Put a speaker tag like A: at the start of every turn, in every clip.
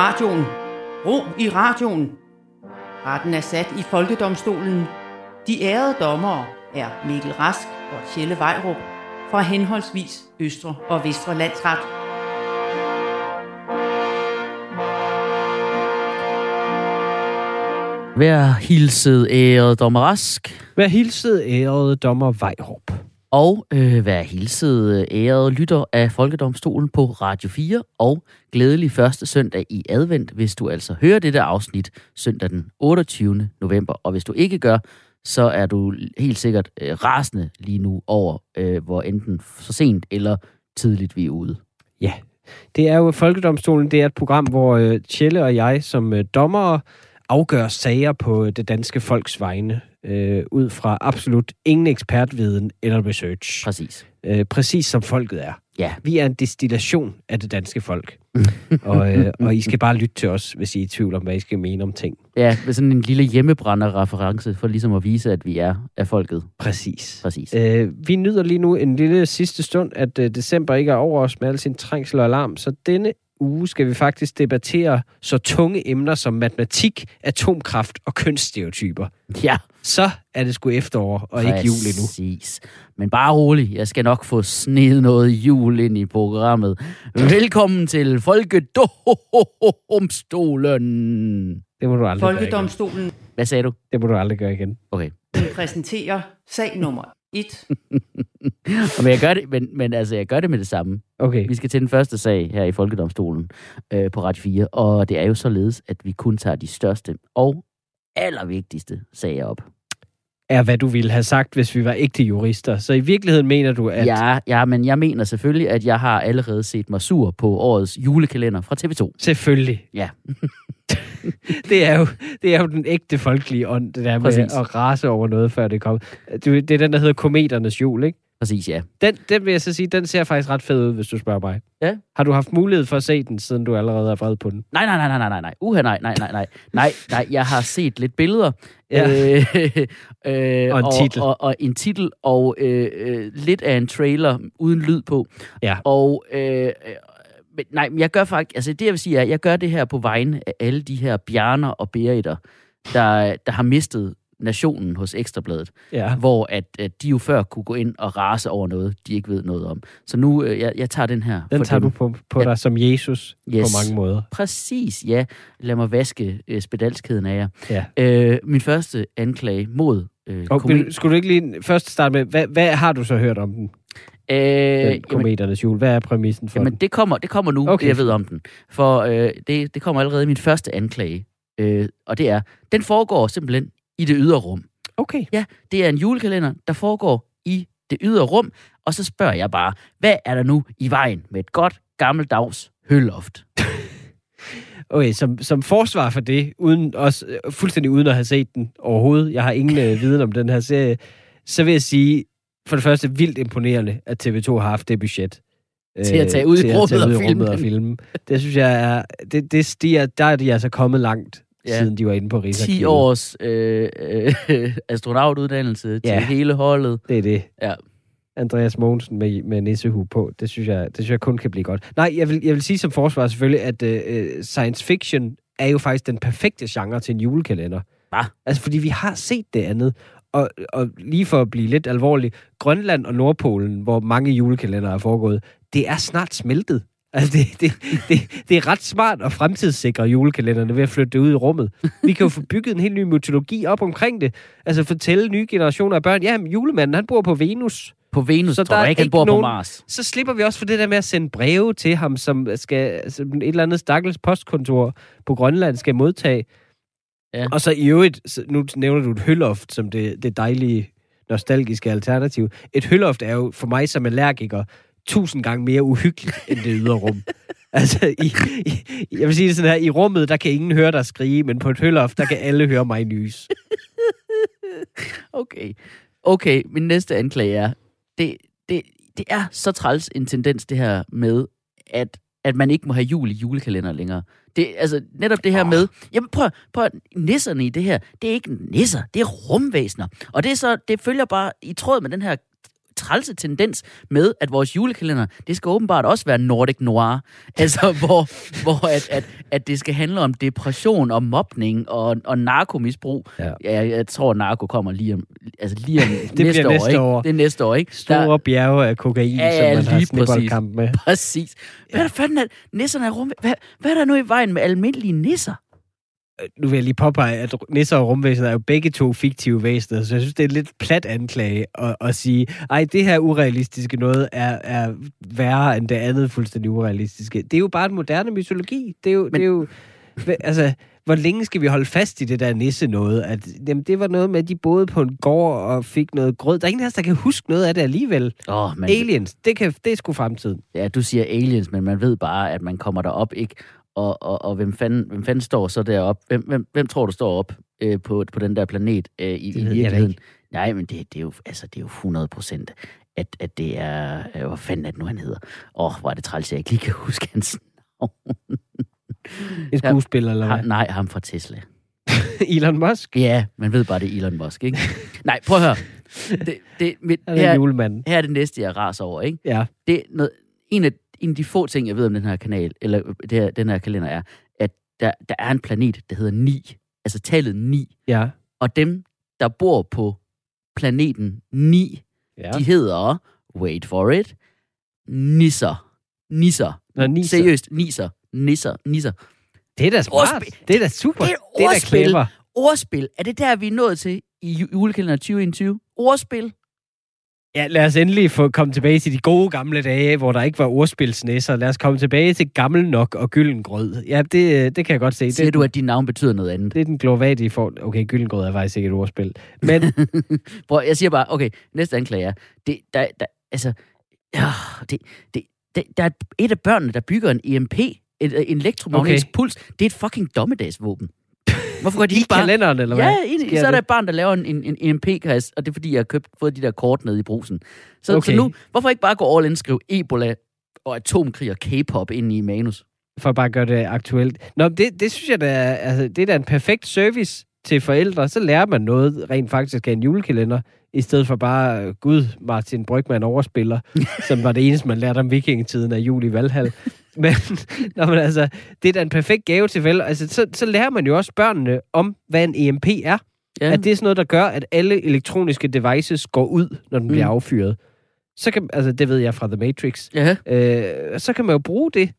A: radioen. Ro i radioen. Retten er sat i Folkedomstolen. De ærede dommere er Mikkel Rask og Tjelle Vejrup fra henholdsvis Østre og Vestre Landsret.
B: Vær hilset, ærede dommer Rask.
C: Vær hilset, ærede dommer Vejrup.
B: Og øh, vær hilset, ærede lytter af Folkedomstolen på Radio 4. Og glædelig første søndag i advent, hvis du altså hører dette afsnit søndag den 28. november. Og hvis du ikke gør, så er du helt sikkert øh, rasende lige nu over, øh, hvor enten for sent eller tidligt vi er ude.
C: Ja, det er jo Folkedomstolen. Det er et program, hvor øh, Tjelle og jeg som øh, dommere afgør sager på det danske folks vegne, øh, ud fra absolut ingen ekspertviden eller research.
B: Præcis.
C: Øh, præcis som folket er.
B: Ja.
C: Vi er en destillation af det danske folk. og, øh, og I skal bare lytte til os, hvis I er i tvivl om, hvad I skal mene om ting.
B: Ja, med sådan en lille hjemmebrænder-reference, for ligesom at vise, at vi er af folket.
C: Præcis.
B: Præcis.
C: Øh, vi nyder lige nu en lille sidste stund, at øh, december ikke er over os med al sin trængsel og alarm, så denne uge skal vi faktisk debattere så tunge emner som matematik, atomkraft og kønsstereotyper.
B: Ja,
C: Så er det sgu efterår, og ikke jul endnu.
B: Præcis. Men bare rolig, jeg skal nok få sned noget jul ind i programmet. Velkommen til Folkedomstolen.
C: Det må du aldrig gøre igen.
A: Folkedomstolen
B: Hvad sagde du?
C: Det må du aldrig gøre igen.
B: Okay.
A: præsenterer sag nummer 1.
B: Men jeg gør det, men, men altså, jeg gør det med det samme.
C: Okay.
B: Vi skal til den første sag her i Folkedomstolen øh, på Radio 4, og det er jo således, at vi kun tager de største og allervigtigste sager op.
C: Er hvad du ville have sagt, hvis vi var ægte jurister. Så i virkeligheden mener du, at...
B: Ja, ja, men jeg mener selvfølgelig, at jeg har allerede set mig sur på årets julekalender fra TV2.
C: Selvfølgelig.
B: Ja,
C: Det er, jo, det er jo den ægte folkelige ånd, det der med
B: Præcis.
C: at rase over noget, før det kommer. Det er den, der hedder Kometernes Jul, ikke?
B: præcis ja.
C: Den, den vil jeg så sige, den ser faktisk ret fed ud, hvis du spørger mig.
B: Ja.
C: Har du haft mulighed for at se den, siden du allerede er vred på den?
B: Nej, nej, nej, nej, nej, nej. Uha, nej, nej, nej, nej. Nej, nej, jeg har set lidt billeder.
C: Ja.
B: Øh, øh,
C: Og en titel.
B: Og, og, og en titel, og øh, øh, lidt af en trailer uden lyd på.
C: Ja.
B: Og øh, men, nej, men jeg gør faktisk, altså det jeg vil sige er, jeg gør det her på vegne af alle de her bjerner og beritter, der, der har mistet nationen hos Ekstrabladet,
C: Ja.
B: hvor at, at de jo før kunne gå ind og rase over noget, de ikke ved noget om. Så nu, øh, jeg, jeg tager den her.
C: Den tager
B: dem.
C: du på, på
B: Ja.
C: dig som Jesus
B: Yes.
C: på mange måder.
B: Præcis, ja. Lad mig vaske øh, spedalskheden af jer.
C: Ja.
B: Øh, min første anklage mod øh,
C: Og vil, skulle du ikke lige først starte med, hvad, hvad har du så hørt om den?
B: Øh,
C: den Kometernes Jul. Hvad er præmissen for
B: jamen,
C: den?
B: det kommer, det kommer nu,
C: Okay.
B: det jeg ved om den. For øh, det, det kommer allerede i min første anklage. Øh, og det er, den foregår simpelthen i det ydre rum.
C: Okay.
B: Ja, det er en julekalender, der foregår i det ydre rum. Og så spørger jeg bare, hvad er der nu i vejen med et godt gammeldags hølloft?
C: Okay, som, som forsvar for det, uden, også, øh, fuldstændig uden at have set den overhovedet, jeg har ingen øh, viden om den her serie, så vil jeg sige, for det første, vildt imponerende, at TV2 har haft det budget.
B: Til at tage ud i rummet og filme
C: og filme. Det synes jeg er... Det, det, de er der er de altså kommet langt,
B: Ja.
C: ja. siden de var inde på Rigsarkivet.
B: 10 års øh, øh, astronautuddannelse til
C: Ja.
B: hele holdet.
C: Det er det.
B: Ja.
C: Andreas Mogensen med, med nissehue på, det synes, jeg, det synes jeg kun kan blive godt. Nej, jeg vil, jeg vil sige som forsvar selvfølgelig, at øh, science fiction er jo faktisk den perfekte genre til en julekalender.
B: Hva?
C: Altså, fordi vi har set det andet. Og, og lige for at blive lidt alvorlig, Grønland og Nordpolen, hvor mange julekalender er foregået, det er snart smeltet. Altså, det, det, det, det er ret smart at fremtidssikre julekalenderne ved at flytte det ud i rummet. Vi kan jo få bygget en helt ny mytologi op omkring det. Altså fortælle nye generationer af børn, ja, men julemanden, han bor på Venus.
B: På Venus,
C: Så
B: tror
C: der er
B: jeg ikke, han bor
C: nogen-
B: på Mars.
C: Så slipper vi også for det der med at sende breve til ham, som skal som et eller andet stakkels postkontor på Grønland skal modtage.
B: Ja.
C: Og så i øvrigt, nu nævner du et hølloft som det, det dejlige, nostalgiske alternativ. Et hølloft er jo for mig som allergiker tusind gange mere uhyggeligt end det ydre rum. altså, i, i, jeg vil sige det sådan her, i rummet, der kan ingen høre dig skrige, men på et hølloft, der kan alle høre mig nys.
B: Okay. Okay, min næste anklage er, det, det, det er så træls en tendens, det her med, at, at man ikke må have jul i julekalender længere. Det, altså, netop det her med, jamen prøv, prøv, nisserne i det her, det er ikke nisser, det er rumvæsener. Og det er så, det følger bare i tråd med den her trælse tendens med, at vores julekalender, det skal åbenbart også være Nordic Noir. Altså, hvor, hvor at, at, at det skal handle om depression og mobning og, og narkomisbrug.
C: Ja.
B: Ja, jeg tror, at narko kommer lige om, altså lige om
C: bliver
B: næste, år,
C: næste
B: ikke?
C: år.
B: Det er næste år, ikke?
C: Store bjerge af kokain,
B: Ja, ja,
C: som man har snibboldkamp med.
B: Præcis. Hvad er der fanden, at nisserne er rum... Hvad, hvad er der nu i vejen med almindelige nisser?
C: Nu vil jeg lige påpege, at nisser og rumvæsener er jo begge to fiktive væsener, så jeg synes, det er et lidt plat anklage at, at sige, ej, det her urealistiske noget er, er værre end det andet fuldstændig urealistiske. Det er jo bare en moderne mytologi. Det er jo, Men... det er jo altså, hvor længe skal vi holde fast i det der nisse noget? At, jamen, det var noget med, at de boede på en gård og fik noget grød. Der er ingen af os, der kan huske noget af det alligevel.
B: Oh, men,
C: Aliens, det, kan, det er sgu fremtiden.
B: ja, du siger aliens, men man ved bare, at man kommer derop, ikke? Og, og, og hvem, fanden, hvem fanden står så deroppe? Hvem, hvem, hvem tror du står op øh, på, på den der planet øh, i, i
C: jeg da
B: virkeligheden? Nej, men det, det, er jo, altså, det er jo 100 procent, at, at det er... Øh, hvad fanden er det nu, han hedder? Åh, oh, hvor er det træls, jeg ikke lige kan huske hans navn.
C: En skuespiller, eller hvad?
B: nej, ham fra Tesla.
C: Elon Musk?
B: Ja, man ved bare, det er Elon Musk, ikke? Nej, prøv at høre. Det, det, mit,
C: er
B: her,
C: julemanden.
B: her er det næste, jeg raser over, ikke?
C: Ja.
B: Det er noget, en, af, en af de få ting, jeg ved om den her kanal, eller det her, den her kalender, er, at der, der er en planet, der hedder 9. Altså tallet 9.
C: Ja.
B: Og dem, der bor på planeten 9,
C: ja.
B: de hedder, wait for it, nisser. Nisser.
C: Nå, nisser.
B: Seriøst, nisser. Nisser. Nisser.
C: Det er da smart.
B: Ordspil.
C: Det er da super.
B: Det er et
C: det er da
B: ordspil.
C: clever.
B: Ordspil. Er det der, vi er nået til i ju- julekalender 2021? Ordspil.
C: Ja, lad os endelig få komme tilbage til de gode gamle dage, hvor der ikke var ordspilsnæsser. Lad os komme tilbage til gammel nok og gyldengrød. Ja, det, øh, det kan jeg godt se.
B: Siger
C: Det,
B: du, at dit navn betyder noget andet?
C: det er den glorvatige for... Okay, gyldengrød er faktisk ikke et ordspil. Men
B: Prøv, jeg siger bare, okay, næste anklage er, det, der, der, altså, ja, det, det, det, der er et af børnene, der bygger en EMP, et, en elektromagnetisk okay. puls. Det er et fucking dommedagsvåben. Hvorfor går de ikke bare...
C: kalenderen, eller hvad?
B: Ja, i,
C: Sker
B: så er der et barn, der laver en, en, en EMP-kasse, og det er fordi, jeg har købt, fået de der kort nede i brusen. Så, okay. Så nu, hvorfor ikke bare gå all in, skrive Ebola og atomkrig og K-pop ind i manus?
C: For at bare gøre det aktuelt. Nå, det, det synes jeg, da er, altså, det er da en perfekt service til forældre. Så lærer man noget rent faktisk af en julekalender, i stedet for bare, gud, Martin Brygman overspiller, som var det eneste, man lærte om vikingetiden af jul i Valhall. Men, nå, men altså, det er da en perfekt gave til forældre. Altså, så, så lærer man jo også børnene om, hvad en EMP er.
B: Ja.
C: At det er sådan noget, der gør, at alle elektroniske devices går ud, når den bliver
B: Mm.
C: affyret. Så kan, altså, det ved jeg fra The Matrix.
B: Ja.
C: Øh, så kan man jo bruge det.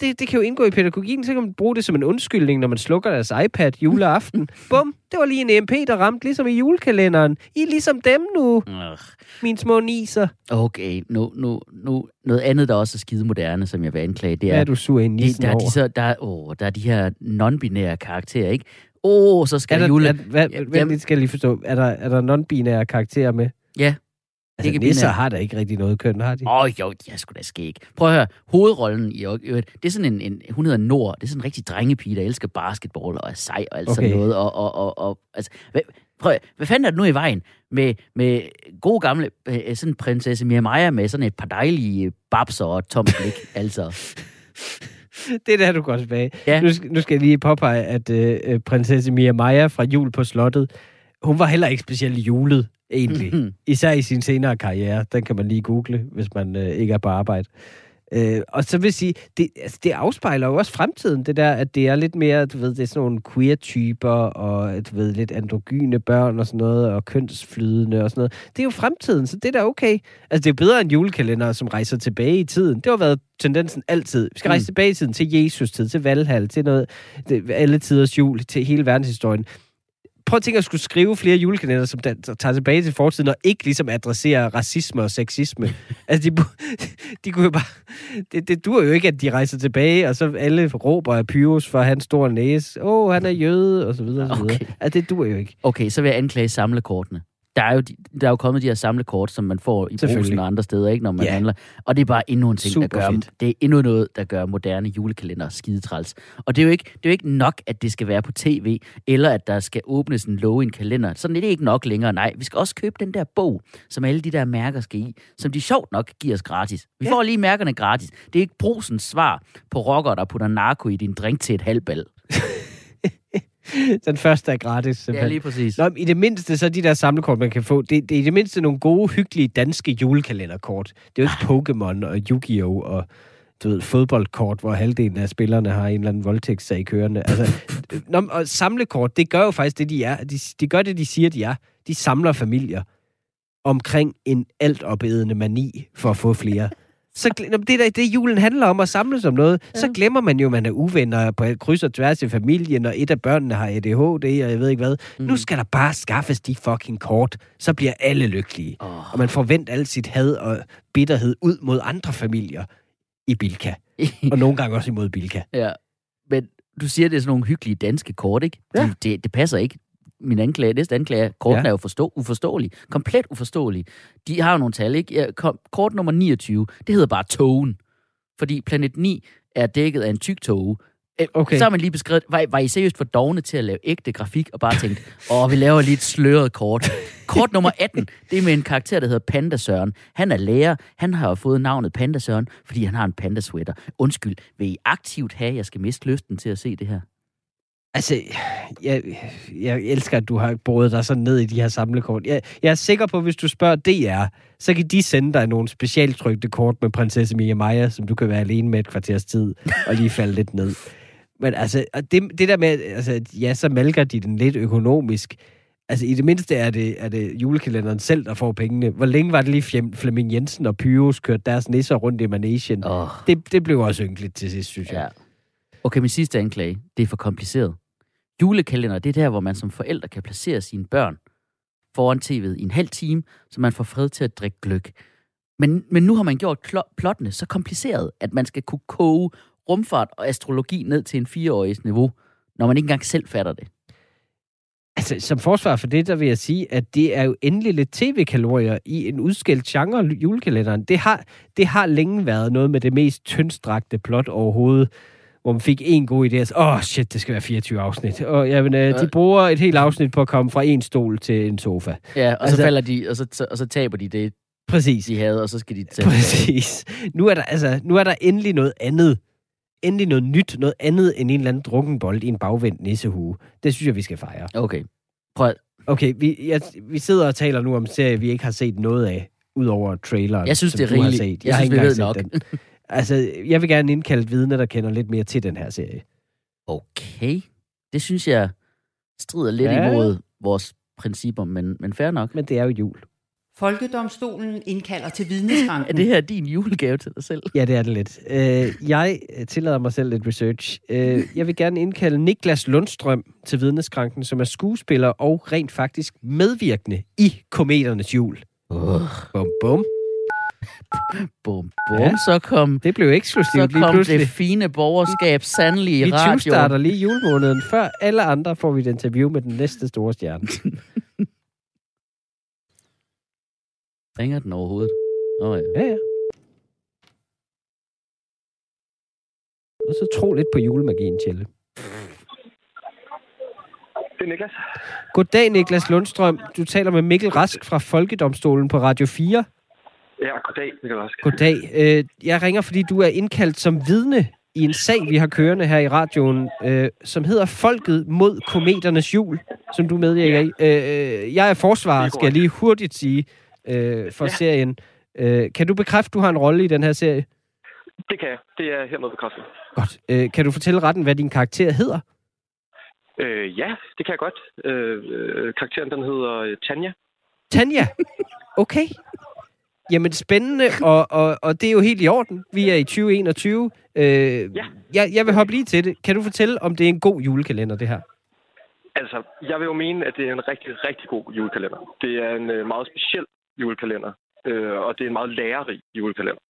C: Det. Det kan jo indgå i pædagogikken, så kan man bruge det som en undskyldning, når man slukker deres iPad juleaften. Bum, det var lige en EMP, der ramte, ligesom i julekalenderen. I er ligesom dem nu,
B: Ugh.
C: mine små niser.
B: Okay, nu, nu, nu, noget andet, der også er skide moderne, som jeg vil anklage, det
C: Hvad
B: er,
C: er du sur i nissen
B: der, er
C: over?
B: de så, der, er- åh, der er de her non-binære karakterer, ikke? Åh, oh, så skal
C: er der,
B: jule...
C: er, hvad,
B: jamen-
C: skal jeg lige forstå. Er der, er der non-binære karakterer med?
B: Ja.
C: Altså,
B: Ikke
C: nisser har da ikke rigtig noget køn, har de?
B: Åh, oh, jo, jeg skulle da ske ikke. Prøv at høre, hovedrollen i øvrigt, det er sådan en, en, hun hedder Nord, det er sådan en rigtig drengepige, der elsker basketball og er sej og alt okay. sådan noget. Og, og, og, og altså, hvad, prøv, hvad fanden er det nu i vejen med, med gode gamle, øh, sådan prinsesse Mia Maja med sådan et par dejlige babser og et tomt blik, altså.
C: Det er der, du går tilbage.
B: Ja.
C: Nu, skal, nu skal jeg lige påpege, at øh, øh, prinsesse Mia Maja fra Jul på Slottet, hun var heller ikke specielt julet, egentlig.
B: Mhm.
C: Især i sin senere karriere. Den kan man lige google, hvis man øh, ikke er på arbejde. Øh, og så vil sige, det, altså, det afspejler jo også fremtiden, det der, at det er lidt mere, du ved, det er sådan nogle queer-typer, og du ved, lidt androgyne børn og sådan noget, og kønsflydende og sådan noget. Det er jo fremtiden, så det er da okay. Altså, det er jo bedre end julekalender, som rejser tilbage i tiden. Det har været tendensen altid. Vi skal
B: Mm.
C: rejse tilbage i tiden til Jesus-tid, til Valhall, til noget, det, alle tiders jul, til hele verdenshistorien prøv at tænke at skulle skrive flere julekalender, som der, tager tilbage til fortiden, og ikke ligesom adresserer racisme og sexisme. altså, de, de kunne jo bare... Det, det dur jo ikke, at de rejser tilbage, og så alle råber af Pyrus for hans store næse. Åh, oh, han er jøde, og så videre, og så videre.
B: Okay.
C: Altså, det dur jo ikke.
B: Okay, så vil jeg anklage samlekortene. Der er, jo de, der er jo kommet de her samlekort, som man får i brusen og andre steder, ikke, når man
C: Ja.
B: handler. Og det er bare endnu en ting, der
C: Super
B: gør,
C: fedt.
B: det er endnu noget, der gør moderne julekalender skidetræls. Og det er, jo ikke, det er jo ikke nok, at det skal være på tv, eller at der skal åbnes en lov i en kalender. Sådan er det ikke nok længere. Nej, vi skal også købe den der bog, som alle de der mærker skal i, som de sjovt nok giver os gratis. Vi
C: Ja.
B: får lige mærkerne gratis. Det er ikke brusens svar på rocker, der putter narko i din drink til et halvbal.
C: Den første er gratis,
B: Ja,
C: simpelthen.
B: lige præcis.
C: Nå, i det mindste, så de der samlekort, man kan få, det, det er i det mindste nogle gode, hyggelige danske julekalenderkort. Det er jo ikke Pokémon og Yu-Gi-Oh! og du ved, fodboldkort, hvor halvdelen af spillerne har en eller anden voldtægtssag kørende. Altså, nå, og samlekort, det gør jo faktisk det, de er. De, de gør det, de siger, de er. De samler familier omkring en altopædende mani for at få flere. Så det er da det, julen handler om, at samles om noget. Ja. Så glemmer man jo, at man er uvenner på kryds og tværs i familien, og et af børnene har ADHD, og jeg ved ikke hvad. Mm. Nu skal der bare skaffes de fucking kort. Så bliver alle lykkelige.
B: Åh.
C: Og man forventer alt sit had og bitterhed ud mod andre familier i Bilka. Og nogle gange også imod Bilka.
B: Ja, men du siger, det er sådan nogle hyggelige danske kort, ikke?
C: Ja.
B: De, det, det passer ikke. Min anklage, næste anklage, kortene
C: Ja.
B: er jo forstå, uforståelige. Komplet uforståelige. De har jo nogle tal, ikke? Ja, kom, kort nummer 29, det hedder bare togen. Fordi planet 9 er dækket af en tyk tåge.
C: Okay.
B: Så har man lige beskrevet, var, var I seriøst for dogne til at lave ægte grafik, og bare tænkt, åh, vi laver lige et sløret kort. Kort nummer 18, det er med en karakter, der hedder Panda Søren. Han er lærer, han har fået navnet Panda Søren, fordi han har en panda sweater. Undskyld, vil I aktivt have, at jeg skal miste lysten til at se det her?
C: Altså, jeg, jeg elsker, at du har boret dig sådan ned i de her samlekort. Jeg, jeg er sikker på, at hvis du spørger DR, så kan de sende dig nogle specialtrykte kort med prinsesse Mia Maja, som du kan være alene med et kvarters tid, og lige falde lidt ned. Men altså, og det, det der med, altså, at ja, så malker de den lidt økonomisk. Altså, i det mindste er det, er det julekalenderen selv, der får pengene. Hvor længe var det lige Fjem- Flemming Jensen og Pyrus kørte deres nisser rundt i Manesien?
B: Åh,
C: Det, det blev også ynkeligt til sidst, synes jeg.
B: ja. Okay, min sidste anklage, det er for kompliceret. Julekalender, det er der, hvor man som forældre kan placere sine børn foran tv'et i en halv time, så man får fred til at drikke gløk. Men, men nu har man gjort klo- plottene så kompliceret, at man skal kunne koge rumfart og astrologi ned til en fireårigs niveau, når man ikke engang selv fatter det.
C: Altså, som forsvar for det, der vil jeg sige, at det er jo endelig lidt tv-kalorier i en udskilt genre, julekalenderen. Det har, det har længe været noget med det mest tyndstrakte plot overhovedet, hvor man fik en god idé. Åh, oh, shit, det skal være 24 afsnit. Og jamen, øh, de bruger et helt afsnit på at komme fra en stol til en sofa.
B: Ja, og
C: Altså-
B: så falder de, og så, og så taber de det,
C: Præcis.
B: de havde, og så skal de tage
C: Præcis. Nu er, der, altså, nu er der endelig noget andet. Endelig noget nyt, noget andet end en eller anden drukkenbold i en bagvendt nissehue. Det synes jeg, vi skal fejre.
B: Okay. Prøv
C: Okay, vi, jeg, vi sidder og taler nu om serier, vi ikke har set noget af, udover traileren.
B: Jeg synes, det er
C: har
B: rigeligt. Jeg
C: har
B: synes,
C: ikke
B: vi ved nok.
C: Den. Altså, jeg vil gerne indkalde et vidne, der kender lidt mere til den her serie.
B: okay. Det synes jeg strider lidt
C: Ja.
B: imod vores principper, men, men fair nok.
C: Men det er jo jul.
A: Folkedomstolen indkalder til vidneskranken.
B: Er det her din julegave til dig selv?
C: Ja, det er det lidt. Øh, jeg tillader mig selv lidt research. Øh, jeg vil gerne indkalde Niklas Lundstrøm til vidneskranken, som er skuespiller og rent faktisk medvirkende i Kometernes Jul.
B: Uh,
C: Bum, bum.
B: Bum, bum.
C: Ja.
B: Så kom,
C: Det blev
B: så
C: eksklusivt lige
B: kom
C: pludselig.
B: det fine borgerskab sandelig i
C: Vi
B: radioen.
C: starter lige julemåneden. Før alle andre får vi et interview med den næste store stjerne.
B: Ringer den overhovedet? Åh oh, ja.
C: Ja, ja. Og så tro lidt på julemagien, Tjelle.
D: Det er Niklas.
C: Goddag, Niklas Lundstrøm. Du taler med Mikkel Rask fra Folkedomstolen på Radio 4.
D: Ja, goddag, Mikkel Rask.
C: Goddag. Øh, Jeg ringer, fordi du er indkaldt som vidne i en sag, vi har kørende her i radioen, øh, som hedder Folket mod kometernes jul, som du medvirker i. Øh, Jeg er forsvarer, skal jeg lige hurtigt sige, øh, for
D: Ja.
C: serien. Øh, Kan du bekræfte, du har en rolle i den her serie?
D: Det kan jeg. Det er hermed bekræftet.
C: Godt. Øh, Kan du fortælle retten, hvad din karakter hedder?
D: Øh, ja, det kan jeg godt. Øh, øh, karakteren, den hedder øh, Tanja.
C: Tanja. Okay. Jamen spændende, og, og, og det er jo helt i orden. Vi er i 2021. Øh,
D: Ja.
C: jeg, jeg vil hoppe lige til det. Kan du fortælle, om det er en god julekalender, det her?
D: Altså, jeg vil jo mene, at det er en rigtig, rigtig god julekalender. Det er en øh, meget speciel julekalender, øh, og det er en meget lærerig julekalender.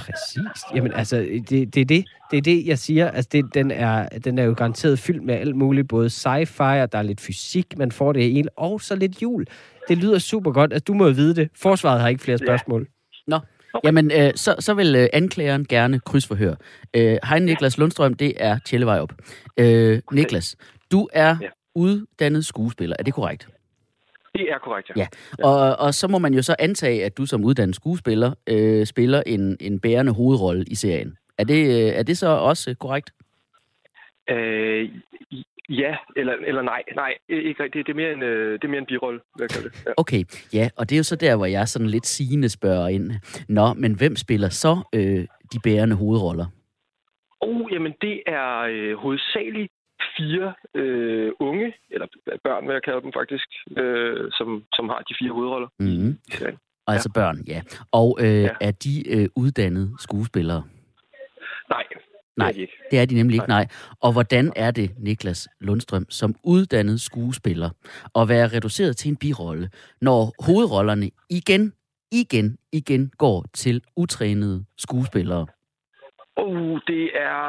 C: Præcis. Jamen altså, det, det, er det, det er det, jeg siger. Altså, det, den, er, den er jo garanteret fyldt med alt muligt, både sci-fi, og der er lidt fysik, man får det hele, og så lidt jul. Det lyder super godt. Altså, du må jo vide det. Forsvaret har ikke flere
D: Ja.
C: spørgsmål.
B: Nå, jamen, øh, så, så vil øh, anklageren gerne krydsforhøre. Øh, Hej Niklas Lundstrøm, det er Tjellevej op. Øh, Niklas, du er
D: Ja.
B: uddannet skuespiller, er det korrekt?
D: Det er korrekt, ja.
B: Ja. Og, og så må man jo så antage, at du som uddannet skuespiller øh, spiller en, en bærende hovedrolle i serien. Er det, øh, er det så også øh, korrekt?
D: Øh, ja, eller, eller nej. Nej, ikke rigtigt. Det er mere en, øh, det er mere en birolle, vil jeg kalde det. Ja.
B: Okay, ja, og det er jo så der, hvor jeg sådan lidt sigende spørger ind. Nå, men hvem spiller så øh, de bærende hovedroller?
D: Oh, jamen det er øh, hovedsageligt fire øh, unge, eller børn, hvad jeg kalder dem faktisk, øh, som, som har de fire hovedroller.
B: Mm-hmm.
D: Ja.
B: Altså børn, ja. Og øh,
D: Ja.
B: er de øh, uddannede skuespillere?
D: Nej,
B: Nej.
D: det er de ikke.
B: Det er de nemlig ikke, nej. Og hvordan er det, Niklas Lundstrøm, som uddannet skuespiller, at være reduceret til en birolle, når hovedrollerne igen, igen, igen går til utrænede skuespillere?
D: Oh, det er,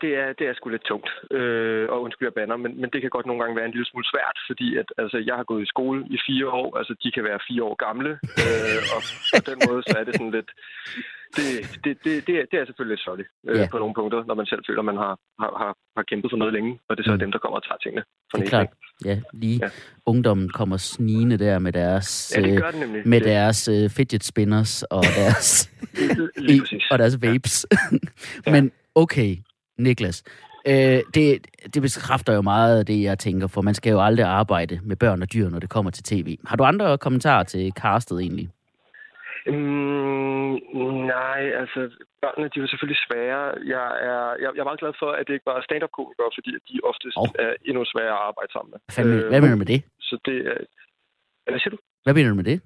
D: det er, det er sgu lidt tungt. Øh, og undskyld, jeg banner, men, men det kan godt nogle gange være en lille smule svært, fordi at, altså, jeg har gået i skole i fire år. Altså, de kan være fire år gamle. Øh, og på den måde, så er det sådan lidt... Det, det, det, det, er, det er selvfølgelig lidt sørgeligt øh,
B: Ja.
D: på nogle punkter, når man selv føler, at man har, har, har, har kæmpet for noget længe, og det er så
B: Mm.
D: dem, der kommer og tager tingene. For
B: Det er klart. Ja, lige
D: Ja.
B: ungdommen kommer snigende der med deres,
D: Ja, det
B: øh,
D: gør det nemlig.
B: med
D: det,
B: deres øh, fidget spinners og deres,
D: præcis.
B: og deres vapes. Men okay, Niklas, øh, det, det bekræfter jo meget af det, jeg tænker, for man skal jo aldrig arbejde med børn og dyr, når det kommer til tv. Har du andre kommentarer til castet egentlig?
D: Mm, nej, altså, børnene, de er jo selvfølgelig svære. Jeg er, jeg, jeg er meget glad for, at det ikke bare er stand-up-komikere, fordi at de oftest oh. er endnu sværere at arbejde sammen med.
B: Hvad, fanden, hvad mener du med det?
D: Så det er... Hvad siger du?
B: Hvad mener du med det?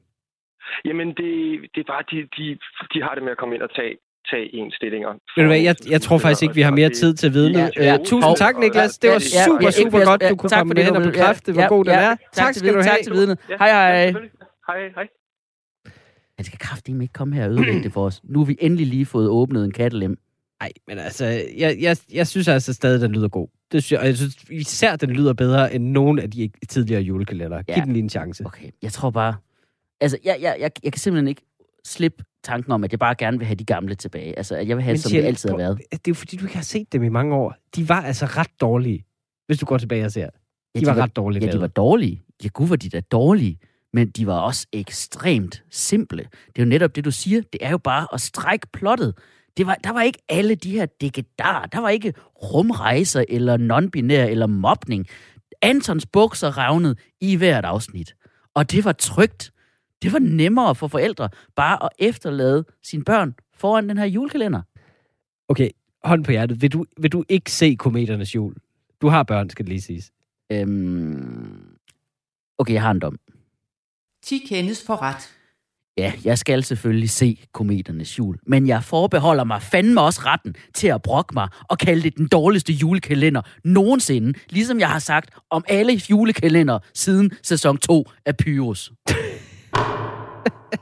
D: Jamen, det, det er bare, de, de, de har det med at komme ind og tage, tage en stillinger.
C: Ved du hvad, jeg, jeg tror faktisk ikke, vi har mere tid til vidne.
D: Ja,
C: Ja,
D: ja.
C: tusind tak, Niklas. Det var
B: Ja,
C: super, super
B: ja,
C: godt, du kunne
B: tak
C: komme med ind og bekræfte, hvor
B: ja,
C: god den er.
B: tak
C: skal du have.
B: tak til vidne.
D: Ja,
B: Hej, hej.
D: Hej, hej.
B: Han skal kraftigt ikke komme her og ødelægge det for os. Nu har vi endelig lige fået åbnet en kattelem.
C: Nej, men altså, jeg, jeg, jeg synes altså stadig, den lyder god. Det synes jeg, og jeg synes især, den lyder bedre end nogen af de tidligere julekalender. Giv
B: Ja.
C: den lige en chance.
B: Okay, jeg tror bare... Altså, jeg, jeg, jeg, jeg kan simpelthen ikke slippe tanken om, at jeg bare gerne vil have de gamle tilbage. Altså, at jeg vil have det, som det altid har været.
C: Det er jo fordi, du ikke har set dem i mange år. De var altså ret dårlige, hvis du går tilbage og ser.
B: Ja,
C: De var ret dårlige
B: Ja, de var dårlige. Ja, gud, var de da dårlige. Men de var også ekstremt simple. Det er jo netop det, du siger. Det er jo bare at strække plottet. Det var, der var ikke alle de her degedarer. Der var ikke rumrejser, eller non-binær, eller mobning. Antons bukser revnede i hvert afsnit. Og det var trygt. Det var nemmere for forældre bare at efterlade sine børn foran den her julekalender.
C: Okay, hånd på hjertet. Vil du, vil du ikke se Kometernes jul? Du har børn, skal det lige siges.
B: Øhm... Okay, jeg har en dom.
A: 10 kendes for ret.
B: Ja, jeg skal selvfølgelig se kometernes jul, men jeg forbeholder mig fandme også retten til at brokke mig og kalde det den dårligste julekalender nogensinde, ligesom jeg har sagt om alle julekalender siden sæson 2 af Pyrus.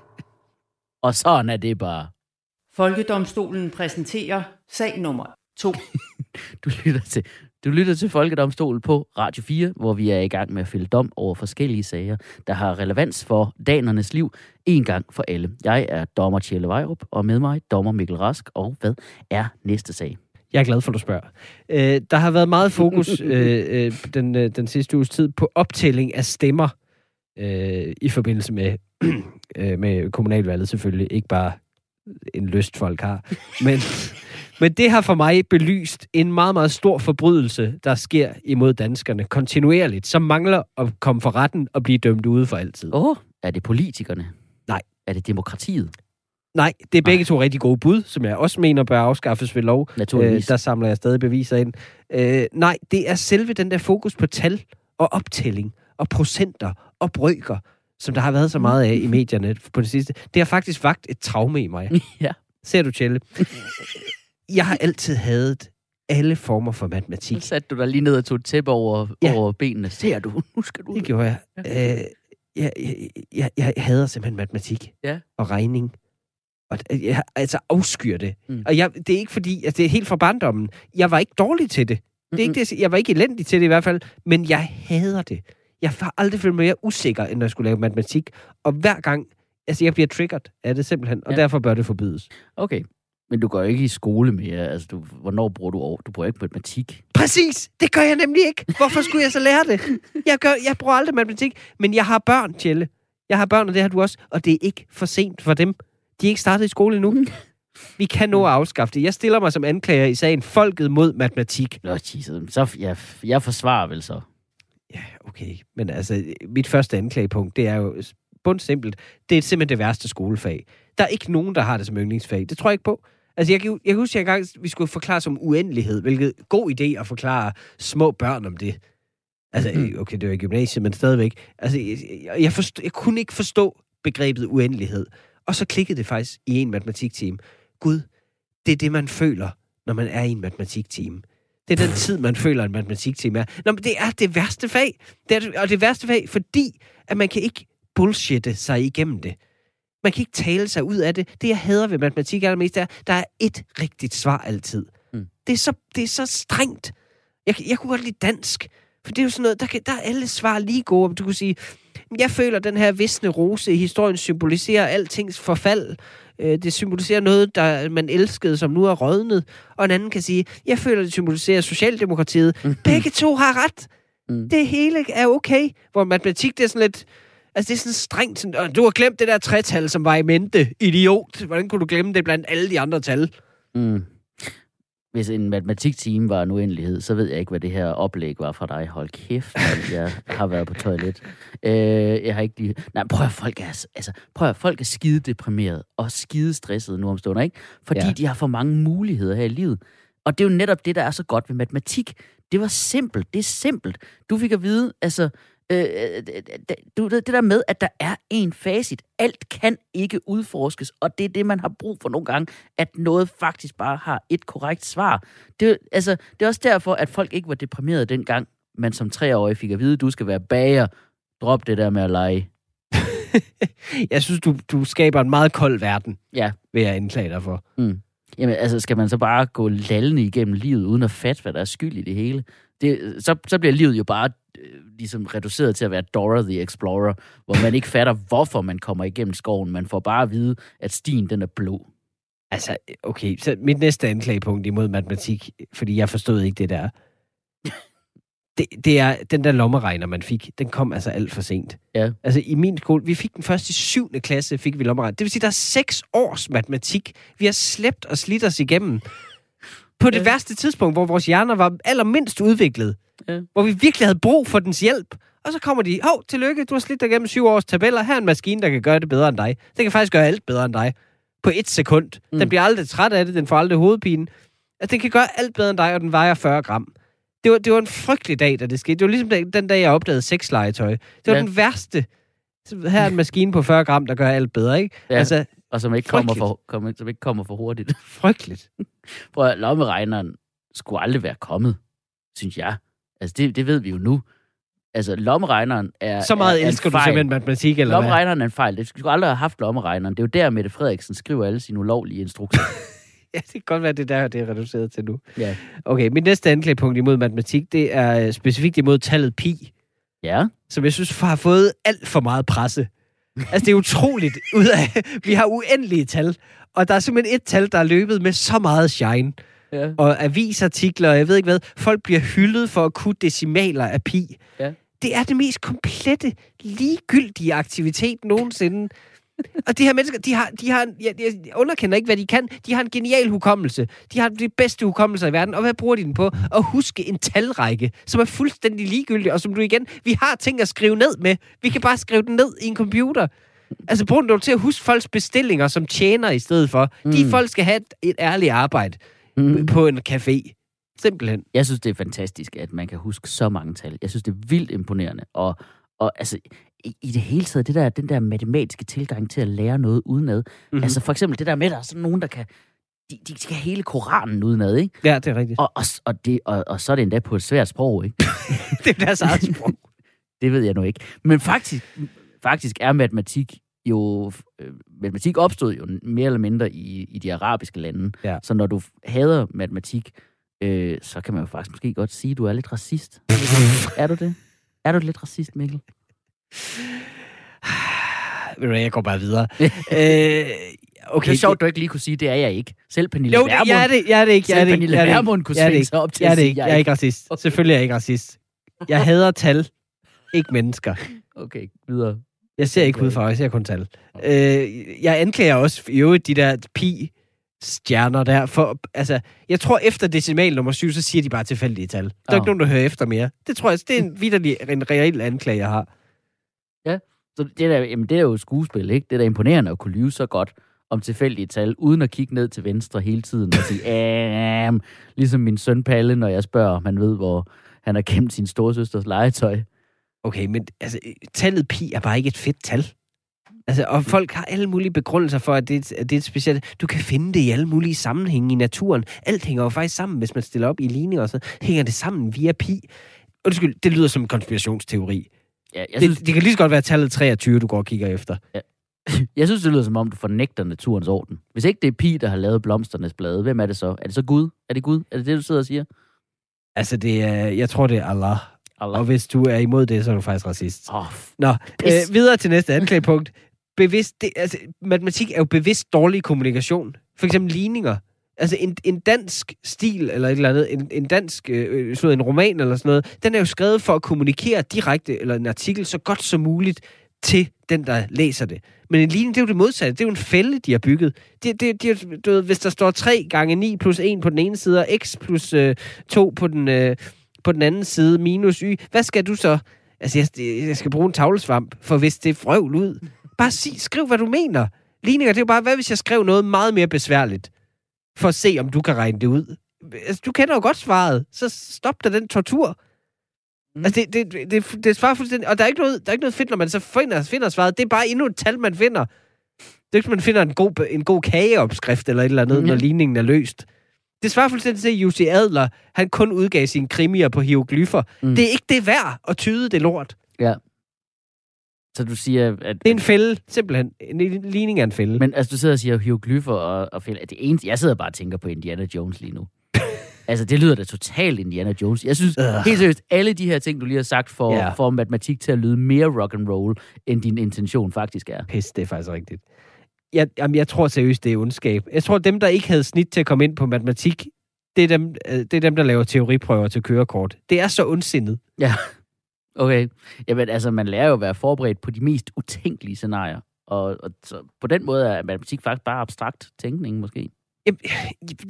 B: og sådan er det bare.
A: Folkedomstolen præsenterer sag nummer 2.
B: Du lytter til, du lytter til Folkedomstolen på Radio 4, hvor vi er i gang med at fælde dom over forskellige sager, der har relevans for danernes liv en gang for alle. Jeg er dommer Tjelle Vejrup, og med mig dommer Mikkel Rask, og hvad er næste sag?
C: Jeg er glad for, at du spørger. Øh, der har været meget fokus øh, øh, den, øh, den sidste uges tid på optælling af stemmer øh, i forbindelse med, øh, med kommunalvalget selvfølgelig. Ikke bare en lyst, folk har. Men, men det har for mig belyst en meget, meget stor forbrydelse, der sker imod danskerne kontinuerligt, som mangler at komme for retten og blive dømt ude for altid.
B: Åh, oh, er det politikerne?
C: Nej.
B: Er det demokratiet?
C: Nej, det er begge to rigtig gode bud, som jeg også mener bør afskaffes ved lov. Øh,
B: Naturligvis.
C: der samler jeg stadig beviser ind. Øh, nej, det er selve den der fokus på tal og optælling og procenter og brøker, som der har været så meget af i medierne på det sidste. Det har faktisk vagt et traume i mig.
B: Ja.
C: Ser du, Tjelle? Jeg har altid hadet alle former for matematik.
B: Så satte du dig lige ned og tog et tæppe over,
C: Ja.
B: ja. over benene. Ser du? Nu skal du...
C: Det gjorde jeg. Øh, jeg, jeg, jeg, jeg hader simpelthen matematik
B: Ja.
C: og regning. Og d- jeg altså afskyr det. Mm. Og jeg, det er ikke fordi, at det er helt fra barndommen. Jeg var ikke dårlig til det. Det er ikke det, jeg var ikke elendig til det i hvert fald, men jeg hader det. Jeg har aldrig følt mig mere usikker, end når jeg skulle lave matematik. Og hver gang, altså jeg bliver triggered af det simpelthen, og
B: Ja.
C: derfor bør det forbydes.
B: Okay. Men du går ikke i skole mere. Altså, du, hvornår bruger du over? Du bruger ikke matematik.
C: Præcis! Det gør jeg nemlig ikke. Hvorfor skulle jeg så lære det? Jeg, gør, jeg bruger aldrig matematik, men jeg har børn, Tjelle. Jeg har børn, og det har du også, og det er ikke for sent for dem. De er ikke startet i skole endnu. Vi kan nå at afskaffe det. Jeg stiller mig som anklager i sagen Folket mod matematik.
B: Nå, Jesus. Så jeg, jeg forsvarer vel så.
C: Ja, okay. Men altså, mit første anklagepunkt, det er jo bundsimpelt. Det er simpelthen det værste skolefag. Der er ikke nogen, der har det som yndlingsfag. Det tror jeg ikke på. Altså, jeg, kan- jeg kan huske, at jeg engang vi skulle forklare som uendelighed, hvilket god idé at forklare små børn om det. Altså,
B: Mhm.
C: okay, det var i gymnasiet, men stadigvæk. Altså, jeg, jeg, forstod, jeg kunne ikke forstå begrebet uendelighed. Og så klikkede det faktisk i en matematikteam. Gud, det er det, man føler, når man er i en matematikteam. Det er den tid, man føler, en matematikteam er. Nå, men det er det værste fag. Det er, og det værste fag, fordi at man kan ikke bullshitte sig igennem det. Man kan ikke tale sig ud af det. Det, jeg hader ved matematik allermest, er, der er et rigtigt svar altid.
B: Mm.
C: Det, er så, det er så strengt. Jeg, jeg kunne godt lide dansk, for det er jo sådan noget, der, kan, der er alle svar lige gode. Du kunne sige, jeg føler, at den her visne rose i historien symboliserer altings forfald. Øh, Det symboliserer noget, der man elskede, som nu er rådnet. Og en anden kan sige, jeg føler, det symboliserer Socialdemokratiet. Begge to har ret.
B: Mm.
C: Det hele er okay. Hvor matematik, det er sådan lidt... Altså, det er sådan strengt. Sådan, "Åh, du har glemt det der tretal, som var i mente. Idiot. Hvordan kunne du glemme det blandt alle de andre tal?
B: Mm. Hvis en matematikteam var en uendelighed, så ved jeg ikke, hvad det her oplæg var fra dig. Hold kæft, mand. jeg har været på toilet. Øh, jeg har ikke lige... Nej, prøv at folk er, altså, prøv at folk er skide deprimeret og skide stresset nu om stunder, ikke? Fordi
C: ja.
B: de har for mange muligheder her i livet. Og det er jo netop det, der er så godt ved matematik. Det var simpelt. Det er simpelt. Du fik at vide, altså, øh, du, det der med, at der er en facit. Alt kan ikke udforskes, og det er det, man har brug for nogle gange, at noget faktisk bare har et korrekt svar. Det, altså, det er også derfor, at folk ikke var deprimerede dengang, man som treårig fik at vide, at du skal være bager. Drop det der med at lege.
C: Jeg synes, du, du skaber en meget kold verden,
B: Ja.
C: vil jeg anklage dig for.
B: Mm. Jamen, altså, skal man så bare gå lallende igennem livet, uden at fatte, hvad der er skyld i det hele? Det, så, så bliver livet jo bare øh, ligesom reduceret til at være Dora the Explorer, hvor man ikke fatter, hvorfor man kommer igennem skoven. Man får bare at vide, at stien den er blå.
C: Altså, okay, så mit næste anklagepunkt imod matematik, fordi jeg forstod ikke det der. Det, det er, den der lommeregner, man fik, den kom altså alt for sent.
B: Ja.
C: Altså, i min skole, vi fik den først i 7. klasse, fik vi lommeregner. Det vil sige, der er seks års matematik, vi har slæbt og slidt os igennem. På det
B: Ja.
C: værste tidspunkt, hvor vores hjerner var allermindst udviklet.
B: Ja.
C: Hvor vi virkelig havde brug for dens hjælp. Og så kommer de, hov, tillykke, du har slidt dig igennem syv års tabeller. Her er en maskine, der kan gøre det bedre end dig. Den kan faktisk gøre alt bedre end dig. På et sekund. Mm. Den bliver aldrig træt af det, den får aldrig hovedpine. Altså, den kan gøre alt bedre end dig, og den vejer 40 gram. Det var, det var en frygtelig dag, da det skete. Det var ligesom den, den dag, jeg opdagede sexlegetøj. Det var
B: Ja.
C: den værste. Her er en maskine på 40 gram, der gør alt bedre, ikke?
B: Ja.
C: Altså,
B: Og som ikke, kommer for, kommer, som ikke kommer for hurtigt.
C: frygteligt.
B: Prøv at lommeregneren skulle aldrig være kommet, synes jeg. Altså, det, det ved vi jo nu. Altså, lommeregneren er
C: Så meget
B: er, er
C: elsker du simpelthen matematik, eller hvad?
B: Lommeregneren er en fejl. Det skulle aldrig have haft lommeregneren. Det er jo der, Mette Frederiksen skriver alle sine ulovlige instrukser.
C: Ja, det kan godt være, det er der, det er reduceret til nu.
B: ja.
C: Okay, mit næste anklagepunkt imod matematik, det er øh, specifikt imod tallet pi.
B: Ja.
C: som jeg synes har fået alt for meget presse. Altså, det er utroligt. Ud af, vi har uendelige tal, og der er simpelthen et tal, der er løbet med så meget shine.
B: ja.
C: Og avisartikler, og jeg ved ikke hvad. Folk bliver hyldet for at kunne decimaler af pi.
B: Ja.
C: Det er det mest komplette, ligegyldige aktivitet nogensinde. Og de her mennesker, de har, de har jeg, jeg underkender ikke, hvad de kan. De har en genial hukommelse. De har de bedste hukommelser i verden. Og hvad bruger de den på? At huske en talrække, som er fuldstændig ligegyldig, og som du igen... Vi har ting at skrive ned med. Vi kan bare skrive den ned i en computer. Altså, brug den dog til at huske folks bestillinger som tjener i stedet for. Mm. De folk skal have et, et ærligt arbejde
B: Mm.
C: på en café. Simpelthen.
B: Jeg synes, det er fantastisk, at man kan huske så mange tal. Jeg synes, det er vildt imponerende. Og, og altså, i, i det hele taget, det der, den der matematiske tilgang til at lære noget udenad.
C: Mhm.
B: Mm-hmm. Altså for eksempel det der med, at der er sådan nogen, der kan... De, de skal hele Koranen udenad, ikke?
C: Ja, det er rigtigt.
B: Og, og, og, det, og, og så er det endda på et svært sprog, ikke?
C: det er deres eget sprog.
B: Det ved jeg nu ikke. Men faktisk, faktisk er matematik jo... Øh, matematik opstod jo mere eller mindre i, i de arabiske lande.
C: Ja.
B: Så når du hader matematik, øh, så kan man jo faktisk måske godt sige, at du er lidt racist. er du det? Er du lidt racist, Mikkel?
C: Ved du jeg går bare videre. øh,
B: Okay,
C: okay,
B: det er sjovt, du ikke lige kunne sige, det er jeg ikke. Selv Pernille
C: Jo,
B: Vermund,
C: jeg er det, jeg er det ikke. Jeg er det ikke.
B: Pernille
C: jeg er det.
B: Vermund kunne
C: Jeg er det ikke.
B: sig op til
C: Jeg er det ikke. Jeg er ikke racist. Selvfølgelig er jeg ikke racist. Jeg hader tal, ikke mennesker.
B: Okay, videre.
C: Jeg ser ikke udefra, jeg ser kun tal. Øh, jeg anklager også i øvrigt de der pi stjerner der. For, altså, jeg tror, efter decimal nummer 7, så siger de bare tilfældige tal. Der er
B: Åh.
C: ikke nogen, der hører efter mere. Det tror jeg, det er en, vidderlig, en reel anklage, jeg har.
B: Så det, der, jamen, det er jo skuespil, ikke? Det er da imponerende at kunne lyve så godt om tilfældige tal, uden at kigge ned til venstre hele tiden og sige, "Am", ligesom min søn Palle, når jeg spørger, om han ved, hvor han har gemt sin storesøsters legetøj.
C: Okay, men altså, tallet pi er bare ikke et fedt tal. Altså, og folk har alle mulige begrundelser for, at det, er at det er et specielt... Du kan finde det i alle mulige sammenhænge i naturen. Alt hænger jo faktisk sammen, hvis man stiller op i ligninger og så hænger det sammen via pi. Undskyld, det lyder som en konspirationsteori.
B: Ja, jeg,
C: Det,
B: synes,
C: det kan lige så godt være tallet 23, du går og kigger efter.
B: jeg synes, det lyder som om, du fornægter naturens orden. Hvis ikke det er Pi, der har lavet blomsternes blade, hvem er det så? Er det så Gud? Er det Gud? Er det det, du sidder og siger?
C: Altså, det er, jeg tror, det er Allah.
B: Allah.
C: Og hvis du er imod det, så er du faktisk racist.
B: Oh,
C: Nå,
B: Pis.
C: øh, videre til næste anklagepunkt. Bevidst, det, altså, matematik er jo bevidst dårlig kommunikation. For eksempel ligninger. Altså en, en dansk stil, eller et eller andet, en, en dansk, øh, øh sådan en roman eller sådan noget, den er jo skrevet for at kommunikere direkte, eller en artikel, så godt som muligt til den, der læser det. Men en ligning, det er jo det modsatte. Det er jo en fælde, de har bygget. Det, det, det, du ved, hvis der står 3 gange 9 plus 1 på den ene side, og x plus øh, 2 på den, øh, på den anden side, minus y, hvad skal du så? Altså, jeg, jeg skal bruge en tavlesvamp, for hvis det er frøvl ud. Bare sig, skriv, hvad du mener. Ligninger, det er jo bare, hvad hvis jeg skrev noget meget mere besværligt? For at se, om du kan regne det ud. Altså, du kender jo godt svaret. Så stop da den tortur.
B: Mm.
C: Altså, det, det, det, det, det svarer fuldstændig... Og der er, ikke noget, der er ikke noget fedt, når man så finder, finder svaret. Det er bare endnu et tal, man finder. Det er ikke, man finder en god, en god kageopskrift eller et eller andet,
B: Mhm.
C: når ligningen er løst. Det svarer fuldstændig til, at Jussi Adler, han kun udgav sine krimier på hieroglyffer.
B: Mm.
C: Mm. Det er ikke det værd at tyde det lort.
B: Så du siger, at...
C: Det er en fælde, simpelthen. En ligning er en fælde.
B: Men altså, du sidder og siger hieroglyffer og, og fælde. Det eneste, jeg sidder bare og tænker på Indiana Jones lige nu. altså, det lyder da totalt Indiana Jones. Jeg synes,
C: Øh.
B: helt seriøst, alle de her ting, du lige har sagt, får,
C: Ja.
B: får matematik til at lyde mere rock and roll, end din intention faktisk er.
C: Pis, det er faktisk rigtigt. Jeg, jamen, jeg tror seriøst, det er ondskab. Jeg tror, dem, der ikke havde snit til at komme ind på matematik, det er dem, øh, det er dem der laver teoriprøver til kørekort. Det er så ondsindet.
B: Okay. Jamen, altså, man lærer jo at være forberedt på de mest utænkelige scenarier. Og, og så på den måde er matematik faktisk bare abstrakt tænkning, måske.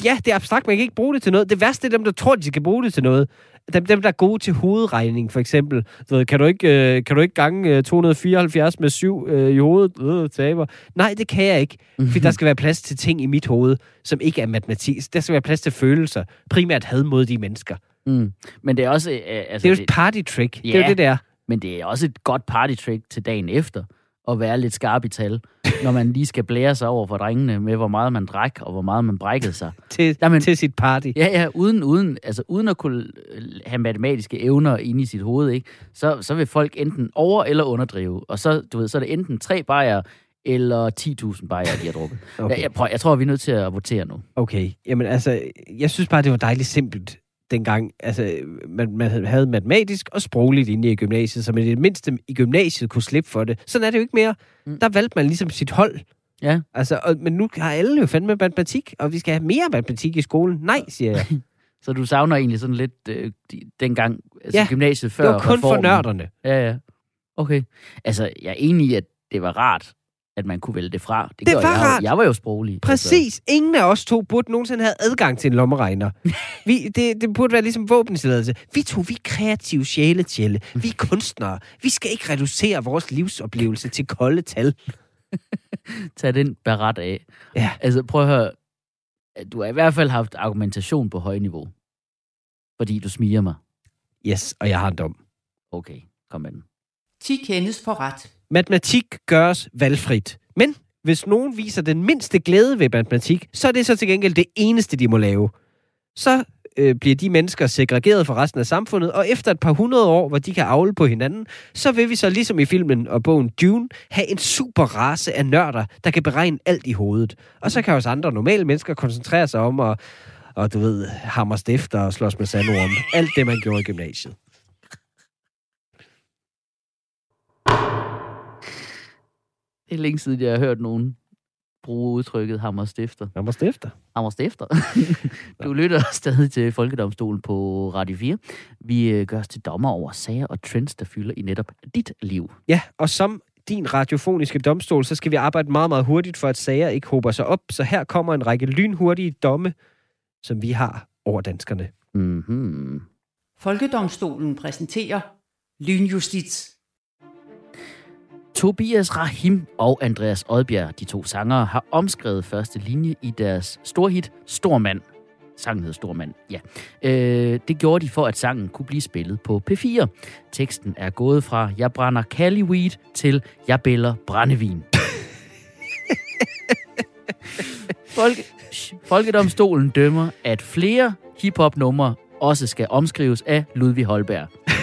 C: Ja, det er abstrakt, man kan ikke bruge det til noget. Det værste er dem, der tror, de skal bruge det til noget. Dem, dem der er gode til hovedregning, for eksempel. Så, kan, du ikke, øh, kan du ikke gange øh, 274 med 7 øh, i hovedet? Øh, taber. Nej, det kan jeg ikke. Fordi der skal være plads til ting i mit hoved, som ikke er matematik. Der skal være plads til følelser. Primært had mod de mennesker.
B: Mm. Men det er også... Øh, altså,
C: Det er jo et party trick. Det er jo
B: Ja.
C: det, der.
B: Men det er også et godt partytrick til dagen efter, at være lidt skarp i tal, når man lige skal blære sig over for drengene med, hvor meget man drak, og hvor meget man brækkede sig.
C: Til,
B: Jamen-
C: til sit party.
B: Ja, ja, uden, uden, altså, uden at kunne øh, have matematiske evner inde i sit hoved, ikke? Så, så vil folk enten over- eller underdrive. Og så, du ved, så er det enten tre bajer eller 10.000 bajer, de har drukket.
C: Okay.
B: Jeg, jeg, prøv, jeg tror, vi er nødt til at votere nu.
C: Okay, jamen altså, jeg synes bare, det var dejligt simpelt dengang. Altså, man, man havde matematisk og sproglig linje i gymnasiet, så man i det mindste i gymnasiet kunne slippe for det. Sådan er det jo ikke mere.
B: Mm.
C: Der valgte man ligesom sit hold.
B: Ja.
C: Altså, og, men nu har alle jo fandme matematik, og vi skal have mere matematik i skolen. Nej, siger jeg.
B: Så du savner egentlig sådan lidt øh, de, dengang, altså
C: Ja,
B: gymnasiet før
C: Det var kun for
B: reformen.
C: nørderne.
B: Ja, ja. Okay. Altså, jeg er enig i, at det var rart, at man kunne vælge det fra. Det,
C: Det var
B: jeg, jo.
C: rart.
B: Jeg var jo sproglig. Altså,
C: Præcis. Ingen af os to burde nogensinde have adgang til en lommeregner. Vi, det, det burde være ligesom våbentilladelse. Vi to, vi er kreative sjæle, Tjelle. Vi er kunstnere. Vi skal ikke reducere vores livsoplevelse til kolde tal.
B: Tag den barat af.
C: Ja.
B: Altså, prøv at høre. Du har i hvert fald haft argumentation på højt niveau. Fordi du smiger mig.
C: Yes, og jeg har en dom.
B: Okay, kom med den.
A: 10 kendes for ret.
C: Matematik gøres valgfrit. Men hvis nogen viser den mindste glæde ved matematik, så er det så til gengæld det eneste, de må lave. Så øh, bliver de mennesker segregeret fra resten af samfundet, og efter et par hundrede år, hvor de kan avle på hinanden, så vil vi så ligesom i filmen og bogen Dune, have en super race af nørder, der kan beregne alt i hovedet. Og så kan os andre normale mennesker koncentrere sig om at, og du ved, hammer stifter og slås med sandorm. Alt det, man gjorde i gymnasiet.
B: Det er længe siden, jeg har hørt nogen bruge udtrykket hammer stifter.
C: Hammer stifter.
B: Hammer stifter. du lytter stadig til Folkedomstolen på Radio 4. Vi øh, gør os til dommer over sager og trends, der fylder i netop dit liv.
C: Ja, og som din radiofoniske domstol, så skal vi arbejde meget, meget hurtigt, for at sager ikke hober sig op. Så her kommer en række lynhurtige domme, som vi har over danskerne.
B: Mm-hmm.
A: Folkedomstolen præsenterer Lynjustits.
B: Tobias Rahim og Andreas Odbjerg, de to sangere, har omskrevet første linje i deres storhit Stormand. Sangen hed Stormand, ja. Øh, det gjorde de for, at sangen kunne blive spillet på P4. Teksten er gået fra Jeg brænder Cali til Jeg bæller brændevin. Folke, Folkedomstolen dømmer, at flere hiphop-numre også skal omskrives af Ludvig Holberg.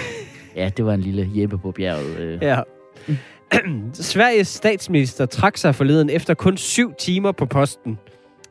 B: Ja, det var en lille Jeppe på bjerget. Øh.
C: Ja. Sveriges statsminister trak sig forleden efter kun syv timer på posten.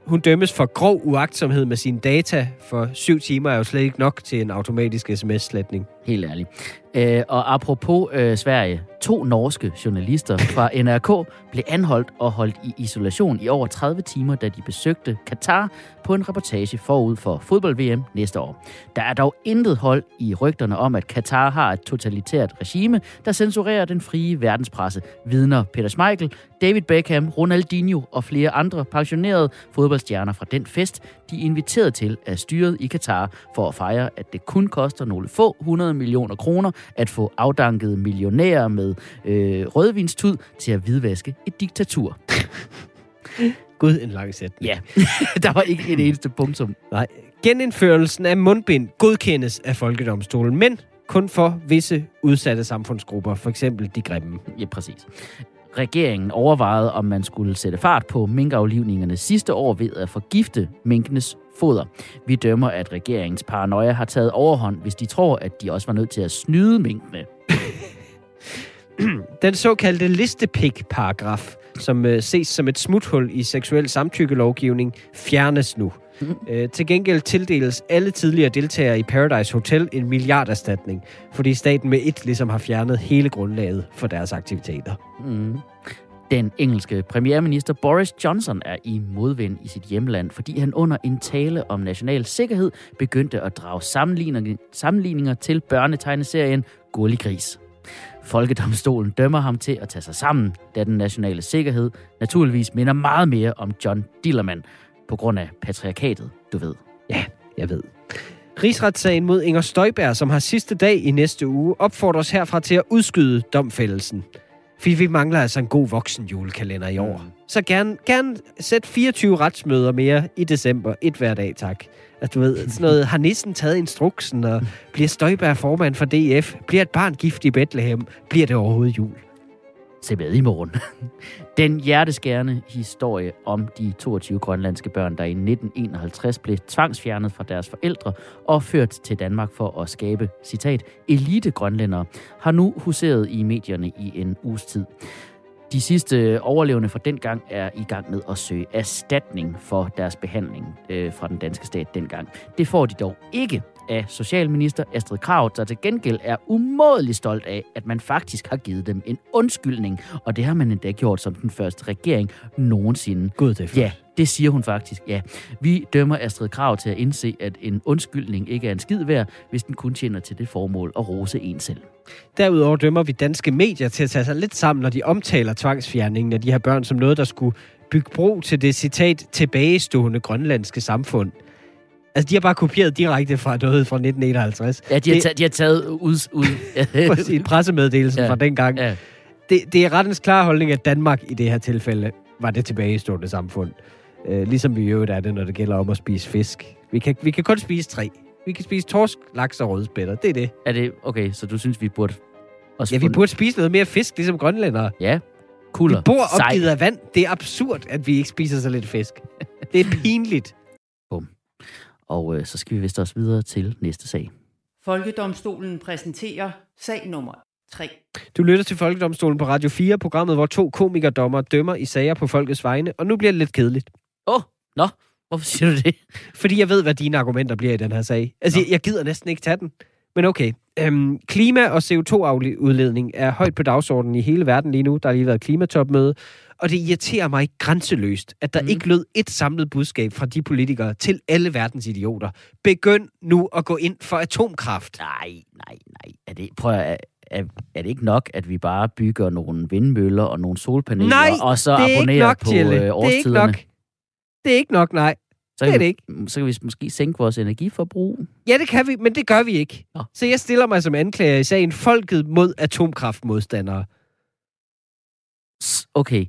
C: Hun dømmes for grov uagtsomhed med sine data, for syv timer er jo slet ikke nok til en automatisk sms-sletning.
B: Helt ærligt. Øh, og apropos øh, Sverige, to norske journalister fra NRK blev anholdt og holdt i isolation i over 30 timer, da de besøgte Katar på en reportage forud for fodbold-VM næste år. Der er dog intet hold i rygterne om, at Katar har et totalitært regime, der censurerer den frie verdenspresse, vidner Peter Schmeichel, David Beckham, Ronaldinho og flere andre pensionerede fodboldstjerner fra den fest, de er inviteret til af styret i Katar for at fejre, at det kun koster nogle få 100 millioner kroner at få afdanket millionærer med øh, rødvinstud til at hvidvaske et diktatur.
C: Gud, en lang sætning.
B: Ja, der var ikke et eneste punktum.
C: Nej. Genindførelsen af mundbind godkendes af Folkedomstolen, men kun for visse udsatte samfundsgrupper, for eksempel de grimme.
B: Ja, præcis. Regeringen overvejede, om man skulle sætte fart på minkaflivningerne sidste år ved at forgifte minkenes foder. Vi dømmer, at regeringens paranoia har taget overhånd, hvis de tror, at de også var nødt til at snyde minkene.
C: Den såkaldte listepik-paragraf, som øh, ses som et smuthul i seksuel samtykkelovgivning, fjernes nu. Øh, til gengæld tildeles alle tidligere deltagere i Paradise Hotel en milliarderstatning, fordi staten med et ligesom har fjernet hele grundlaget for deres aktiviteter.
B: Mm. Den engelske premierminister Boris Johnson er i modvind i sit hjemland, fordi han under en tale om national sikkerhed begyndte at drage sammenligninger, sammenligninger til børnetegneserien Gullig Gris. Folkedomstolen dømmer ham til at tage sig sammen, da den nationale sikkerhed naturligvis minder meget mere om John Dillermand på grund af patriarkatet, du ved.
C: Ja, jeg ved. Rigsretssagen mod Inger Støjberg, som har sidste dag i næste uge, opfordres herfra til at udskyde domfældelsen. Fordi vi mangler altså en god voksen julekalender i år. Mm. Så gerne, gerne sæt 24 retsmøder mere i december. Et hver dag, tak. Altså, du ved, sådan noget, har nissen taget instruksen, og bliver Støjberg formand for DF? Bliver et barn gift i Bethlehem? Bliver det overhovedet jul?
B: Se med i morgen. Den hjerteskærende historie om de 22 grønlandske børn, der i 1951 blev tvangsfjernet fra deres forældre og ført til Danmark for at skabe, citat, elite grønlændere, har nu huseret i medierne i en uges tid. De sidste overlevende fra dengang er i gang med at søge erstatning for deres behandling øh, fra den danske stat dengang. Det får de dog ikke af Socialminister Astrid Krav, der til gengæld er umådelig stolt af, at man faktisk har givet dem en undskyldning. Og det har man endda gjort som den første regering nogensinde.
C: Gud, det er flot.
B: Ja, det siger hun faktisk, ja. Vi dømmer Astrid Krav til at indse, at en undskyldning ikke er en skid værd, hvis den kun tjener til det formål at rose en selv.
C: Derudover dømmer vi danske medier til at tage sig lidt sammen, når de omtaler tvangsfjerningen af de her børn som noget, der skulle bygge bro til det citat tilbagestående grønlandske samfund. Altså, de har bare kopieret direkte fra noget fra 1951.
B: Ja, de har,
C: Det-
B: taget, de har taget ud... ud
C: Præcis, pressemeddelelsen
B: Ja.
C: fra dengang.
B: ja.
C: Det, det er rettens klare holdning, at Danmark i det her tilfælde var det tilbagestående samfund. Øh, ligesom vi i øvrigt er det, når det gælder om at spise fisk. Vi kan, vi kan kun spise tre. Vi kan spise torsk, laks og rødspætter. Det er det.
B: Er det... Okay, så du synes, vi burde... Også
C: Ja, vi burde spise noget mere fisk, ligesom grønlændere.
B: Ja, kulder.
C: Vi bor
B: Sej.
C: opgivet af vand. Det er absurd, at vi ikke spiser så lidt fisk. Det er pinligt.
B: Og øh, så skal vi vist også videre til næste sag.
A: Folkedomstolen præsenterer sag nummer 3.
C: Du lytter til Folkedomstolen på Radio 4, programmet, hvor to komikerdommer dømmer i sager på folkets vegne, og nu bliver det lidt kedeligt.
B: Åh, oh, nå, hvorfor siger du det?
C: Fordi jeg ved, hvad dine argumenter bliver i den her sag. Altså,
B: Nå.
C: jeg, gider næsten ikke tage den. Men okay. Øhm, klima- og CO2-udledning er højt på dagsordenen i hele verden lige nu. Der har lige været klimatopmøde. Og det irriterer mig grænseløst, at der mm. ikke lød et samlet budskab fra de politikere til alle verdens idioter. Begynd nu at gå ind for atomkraft.
B: Nej, nej, nej. Er det, prøv at, er, er det ikke nok, at vi bare bygger nogle vindmøller og nogle solpaneler,
C: Nej,
B: og så
C: er
B: abonnerer
C: nok,
B: på øh,
C: Det er
B: årstiderne?
C: ikke nok. Det er ikke nok, nej.
B: Så
C: det er det
B: vi-
C: ikke.
B: Så kan vi måske sænke vores energiforbrug.
C: Ja, det kan vi, men det gør vi ikke.
B: Nå.
C: Så jeg stiller mig som anklager i sagen Folket mod atomkraftmodstandere.
B: Okay.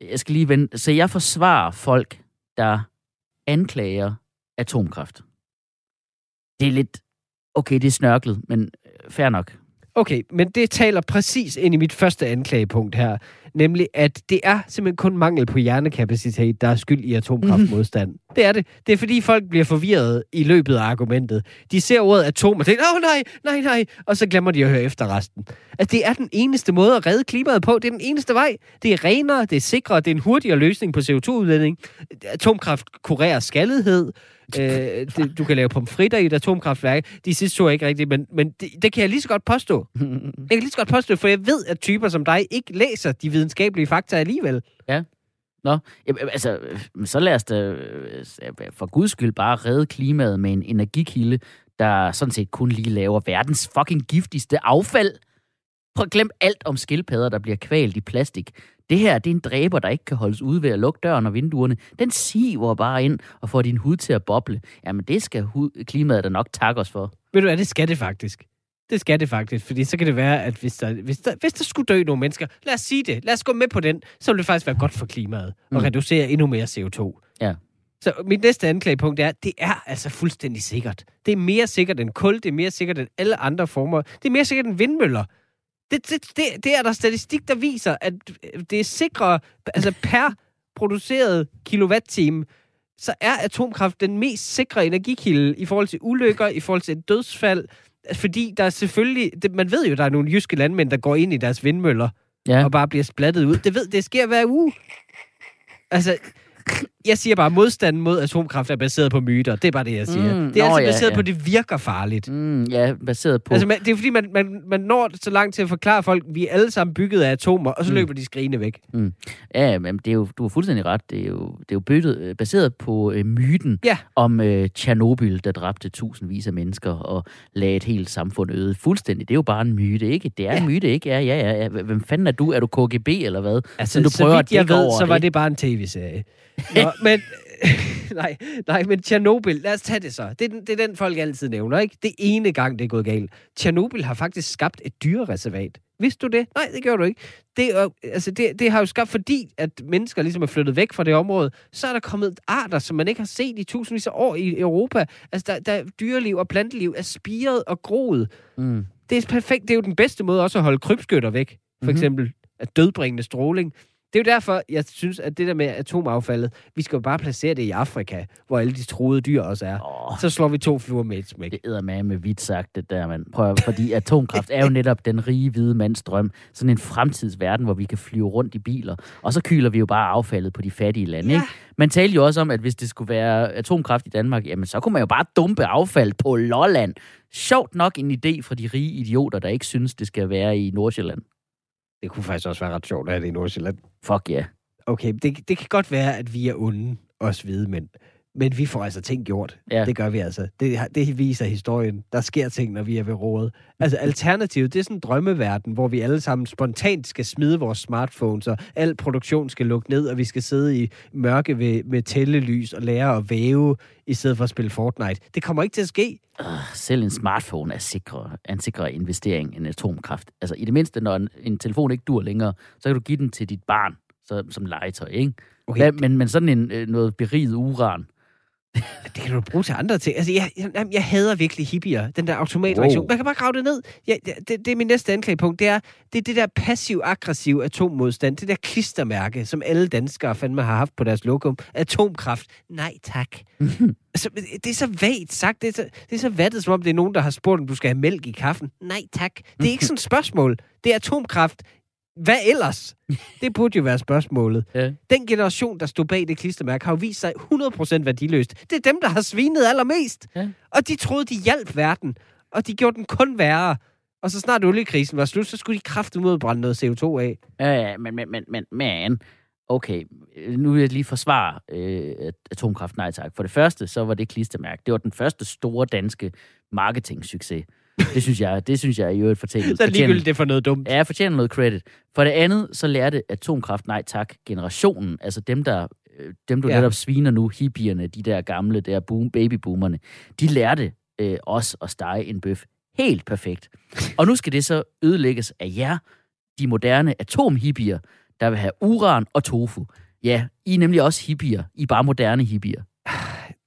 B: Jeg skal lige vente. Så jeg forsvarer folk, der anklager atomkraft. Det er lidt... Okay, det er snørklet, men øh, fair nok.
C: Okay, men det taler præcis ind i mit første anklagepunkt her. Nemlig, at det er simpelthen kun mangel på hjernekapacitet, der er skyld i atomkraftmodstand.
B: Mhm.
C: Det er det. Det er fordi folk bliver forvirret i løbet af argumentet. De ser ordet atom og tænker, åh nej, nej, nej, og så glemmer de at høre efter resten. Altså, det er den eneste måde at redde klimaet på. Det er den eneste vej. Det er renere, det er sikrere, det er en hurtigere løsning på CO2-udledning. Atomkraft kurerer skaldhed. Øh, det, du kan lave pomfritter i et atomkraftværk. De sidste to er ikke rigtige, men, men det, det kan jeg lige så godt påstå. Jeg kan lige så godt påstå, for jeg ved, at typer som dig ikke læser de videnskabelige fakta alligevel.
B: Nå, jamen, øh, altså, øh, så lad os da øh, for guds skyld bare redde klimaet med en energikilde, der sådan set kun lige laver verdens fucking giftigste affald. Prøv at glem alt om skildpadder, der bliver kvalt i plastik. Det her, det er en dræber, der ikke kan holdes ude ved at lukke døren og vinduerne. Den siver bare ind og får din hud til at boble. Jamen, det skal hud, klimaet da nok takke os for.
C: Ved du hvad, det skal det faktisk. Det skal det faktisk, fordi så kan det være, at hvis der, hvis der, hvis der skulle dø nogle mennesker, lad os sige det, lad os gå med på den, så vil det faktisk være godt for klimaet og
B: Mm.
C: reducere endnu mere CO2.
B: Ja.
C: Så mit næste anklagepunkt er, det er altså fuldstændig sikkert. Det er mere sikkert end kul, det er mere sikkert end alle andre former. Det er mere sikkert end vindmøller. Det, det, det, det er der statistik, der viser, at det er sikrere, altså per produceret kilowatt-time, så er atomkraft den mest sikre energikilde i forhold til ulykker, i forhold til dødsfald, fordi der er selvfølgelig, det, man ved jo, der er nogle jyske landmænd, der går ind i deres vindmøller
B: Ja.
C: og bare bliver splattet ud. Det ved, det sker hver uge. Altså, jeg siger bare, at modstanden mod atomkraft er baseret på myter. Det er bare det, jeg siger.
B: Mm,
C: Mm, det er
B: nå, ja,
C: baseret
B: ja.
C: på, at det virker farligt.
B: Mm, ja, baseret på...
C: Altså, man, det er fordi, man, man, man når så langt til at forklare folk, at vi er alle sammen bygget af atomer, og så
B: Mm.
C: løber de skrigende væk.
B: Ja, men det er jo, du har fuldstændig ret. Det er jo, det er jo byttet, øh, baseret på øh, myten
C: Ja.
B: om øh, Tjernobyl, der dræbte tusindvis af mennesker og lagde et helt samfund øde. Fuldstændig. Det er jo bare en myte, ikke? Det er ja. en myte, ikke? Ja, ja, ja, ja. Hvem fanden er du? Er du KGB eller hvad?
C: Altså,
B: du
C: så
B: prøver
C: vidt
B: at
C: jeg ved,
B: over
C: så var
B: det.
C: det bare en tv-serie. Nå, men, nej, nej, men Tjernobyl, lad os tage det så. Det er, den, det er den, folk altid nævner, ikke? Det ene gang, det er gået galt. Tjernobyl har faktisk skabt et dyrereservat. Vidste du det? Nej, det gjorde du ikke. Det, er, altså, det, det har jo skabt, fordi at mennesker ligesom er flyttet væk fra det område, så er der kommet arter, som man ikke har set i tusindvis af år i Europa. Altså, der, der dyreliv og planteliv er spiret og groet.
B: Mm.
C: Det er perfekt. Det er jo den bedste måde også at holde krybskytter væk. For
B: Mhm.
C: mm-hmm. eksempel at dødbringende stråling. Det er jo derfor, jeg synes, at det der med atomaffaldet, vi skal jo bare placere det i Afrika, hvor alle de troede dyr også er.
B: Åh,
C: Så slår vi to fluer med et smæk.
B: det æder med med vidt sagt, det der, mand. Prøv, at- fordi atomkraft er jo netop den rige hvide mands drøm. Sådan en fremtidsverden, hvor vi kan flyve rundt i biler. Og så kyler vi jo bare affaldet på de fattige lande,
C: Ja.
B: ikke? Man talte jo også om, at hvis det skulle være atomkraft i Danmark, jamen så kunne man jo bare dumpe affald på Lolland. Sjovt nok en idé fra de rige idioter, der ikke synes, det skal være i Nordsjælland.
C: Det kunne faktisk også være ret sjovt at have det i Nordsjælland.
B: Fuck ja. Yeah.
C: Okay, det, det kan godt være, at vi er onde, os hvide mænd. Men vi får altså ting gjort.
B: Ja.
C: Det gør vi altså. Det, det viser historien. Der sker ting, når vi er ved rådet. Altså, alternativet, det er sådan en drømmeverden, hvor vi alle sammen spontant skal smide vores smartphones, og al produktion skal lukke ned, og vi skal sidde i mørke ved, med tællelys og lære at væve, i stedet for at spille Fortnite. Det kommer ikke til at ske.
B: Øh, Selv en smartphone er, sikre, er en sikrere investering end atomkraft. Altså i det mindste, når en, en telefon ikke dur længere, så kan du give den til dit barn så, som legetøj, ikke?
C: Okay,
B: Okay. Men, men sådan en, øh, noget beriget uran,
C: det kan du bruge til andre ting. Altså, jeg, jeg, jeg hader virkelig hippier. Den der automatreaktion.
B: Wow.
C: Man kan bare grave det ned. Ja, det, det, er min næste anklagepunkt. Det er det, er det der passiv-aggressiv atommodstand. Det der klistermærke, som alle danskere fandme har haft på deres lokum. Atomkraft. Nej, tak. altså, det er så vagt sagt. Det er så, det er så vattet, som om det er nogen, der har spurgt, om du skal have mælk i kaffen. Nej, tak. Det er ikke sådan et spørgsmål. Det er atomkraft. Hvad ellers? Det burde jo være spørgsmålet.
B: Ja.
C: Den generation, der stod bag det klistermærke, har jo vist sig 100% værdiløst. Det er dem, der har svinet allermest.
B: Ja.
C: Og de troede, de hjalp verden. Og de gjorde den kun værre. Og så snart oliekrisen var slut, så skulle de kraftigt ud brænde noget CO2 af.
B: Ja, ja, men, men, men, men, men, okay, øh, nu vil jeg lige forsvare øh, at- atomkraft, nej tak. For det første, så var det klistermærke. Det var den første store danske marketing-succes. Det synes jeg, det synes jeg i øvrigt fortæller.
C: Så ligegyldigt, det for noget dumt.
B: Ja, jeg fortjener noget credit. For det andet, så lærte atomkraft nej tak generationen, altså dem, der øh, dem du
C: ja.
B: netop sviner nu, hippierne, de der gamle, der boom, babyboomerne, de lærte øh, os at stege en bøf helt perfekt. Og nu skal det så ødelægges af jer, de moderne atomhippier, der vil have uran og tofu. Ja, I er nemlig også hippier. I er bare moderne hippier.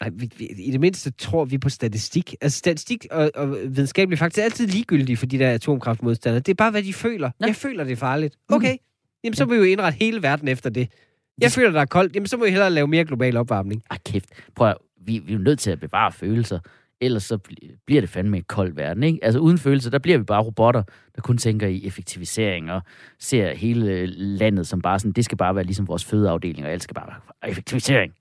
C: Nej, vi, vi, i det mindste tror vi på statistik. Altså statistik og, og videnskabelig faktisk er altid ligegyldige for de der atomkraftmodstandere. Det er bare, hvad de føler.
B: Ja.
C: Jeg føler, det er farligt. Okay, jamen så må vi jo indrette hele verden efter det. Jeg føler, der er koldt. Jamen så må vi hellere lave mere global opvarmning.
B: Ah, kæft. Prøv at, vi, vi er nødt til at bevare følelser. Ellers så bl- bliver det fandme en kold verden, ikke? Altså uden følelser, der bliver vi bare robotter, der kun tænker i effektivisering og ser hele landet som bare sådan, det skal bare være ligesom vores fødeafdeling, og alt skal bare være effektivisering.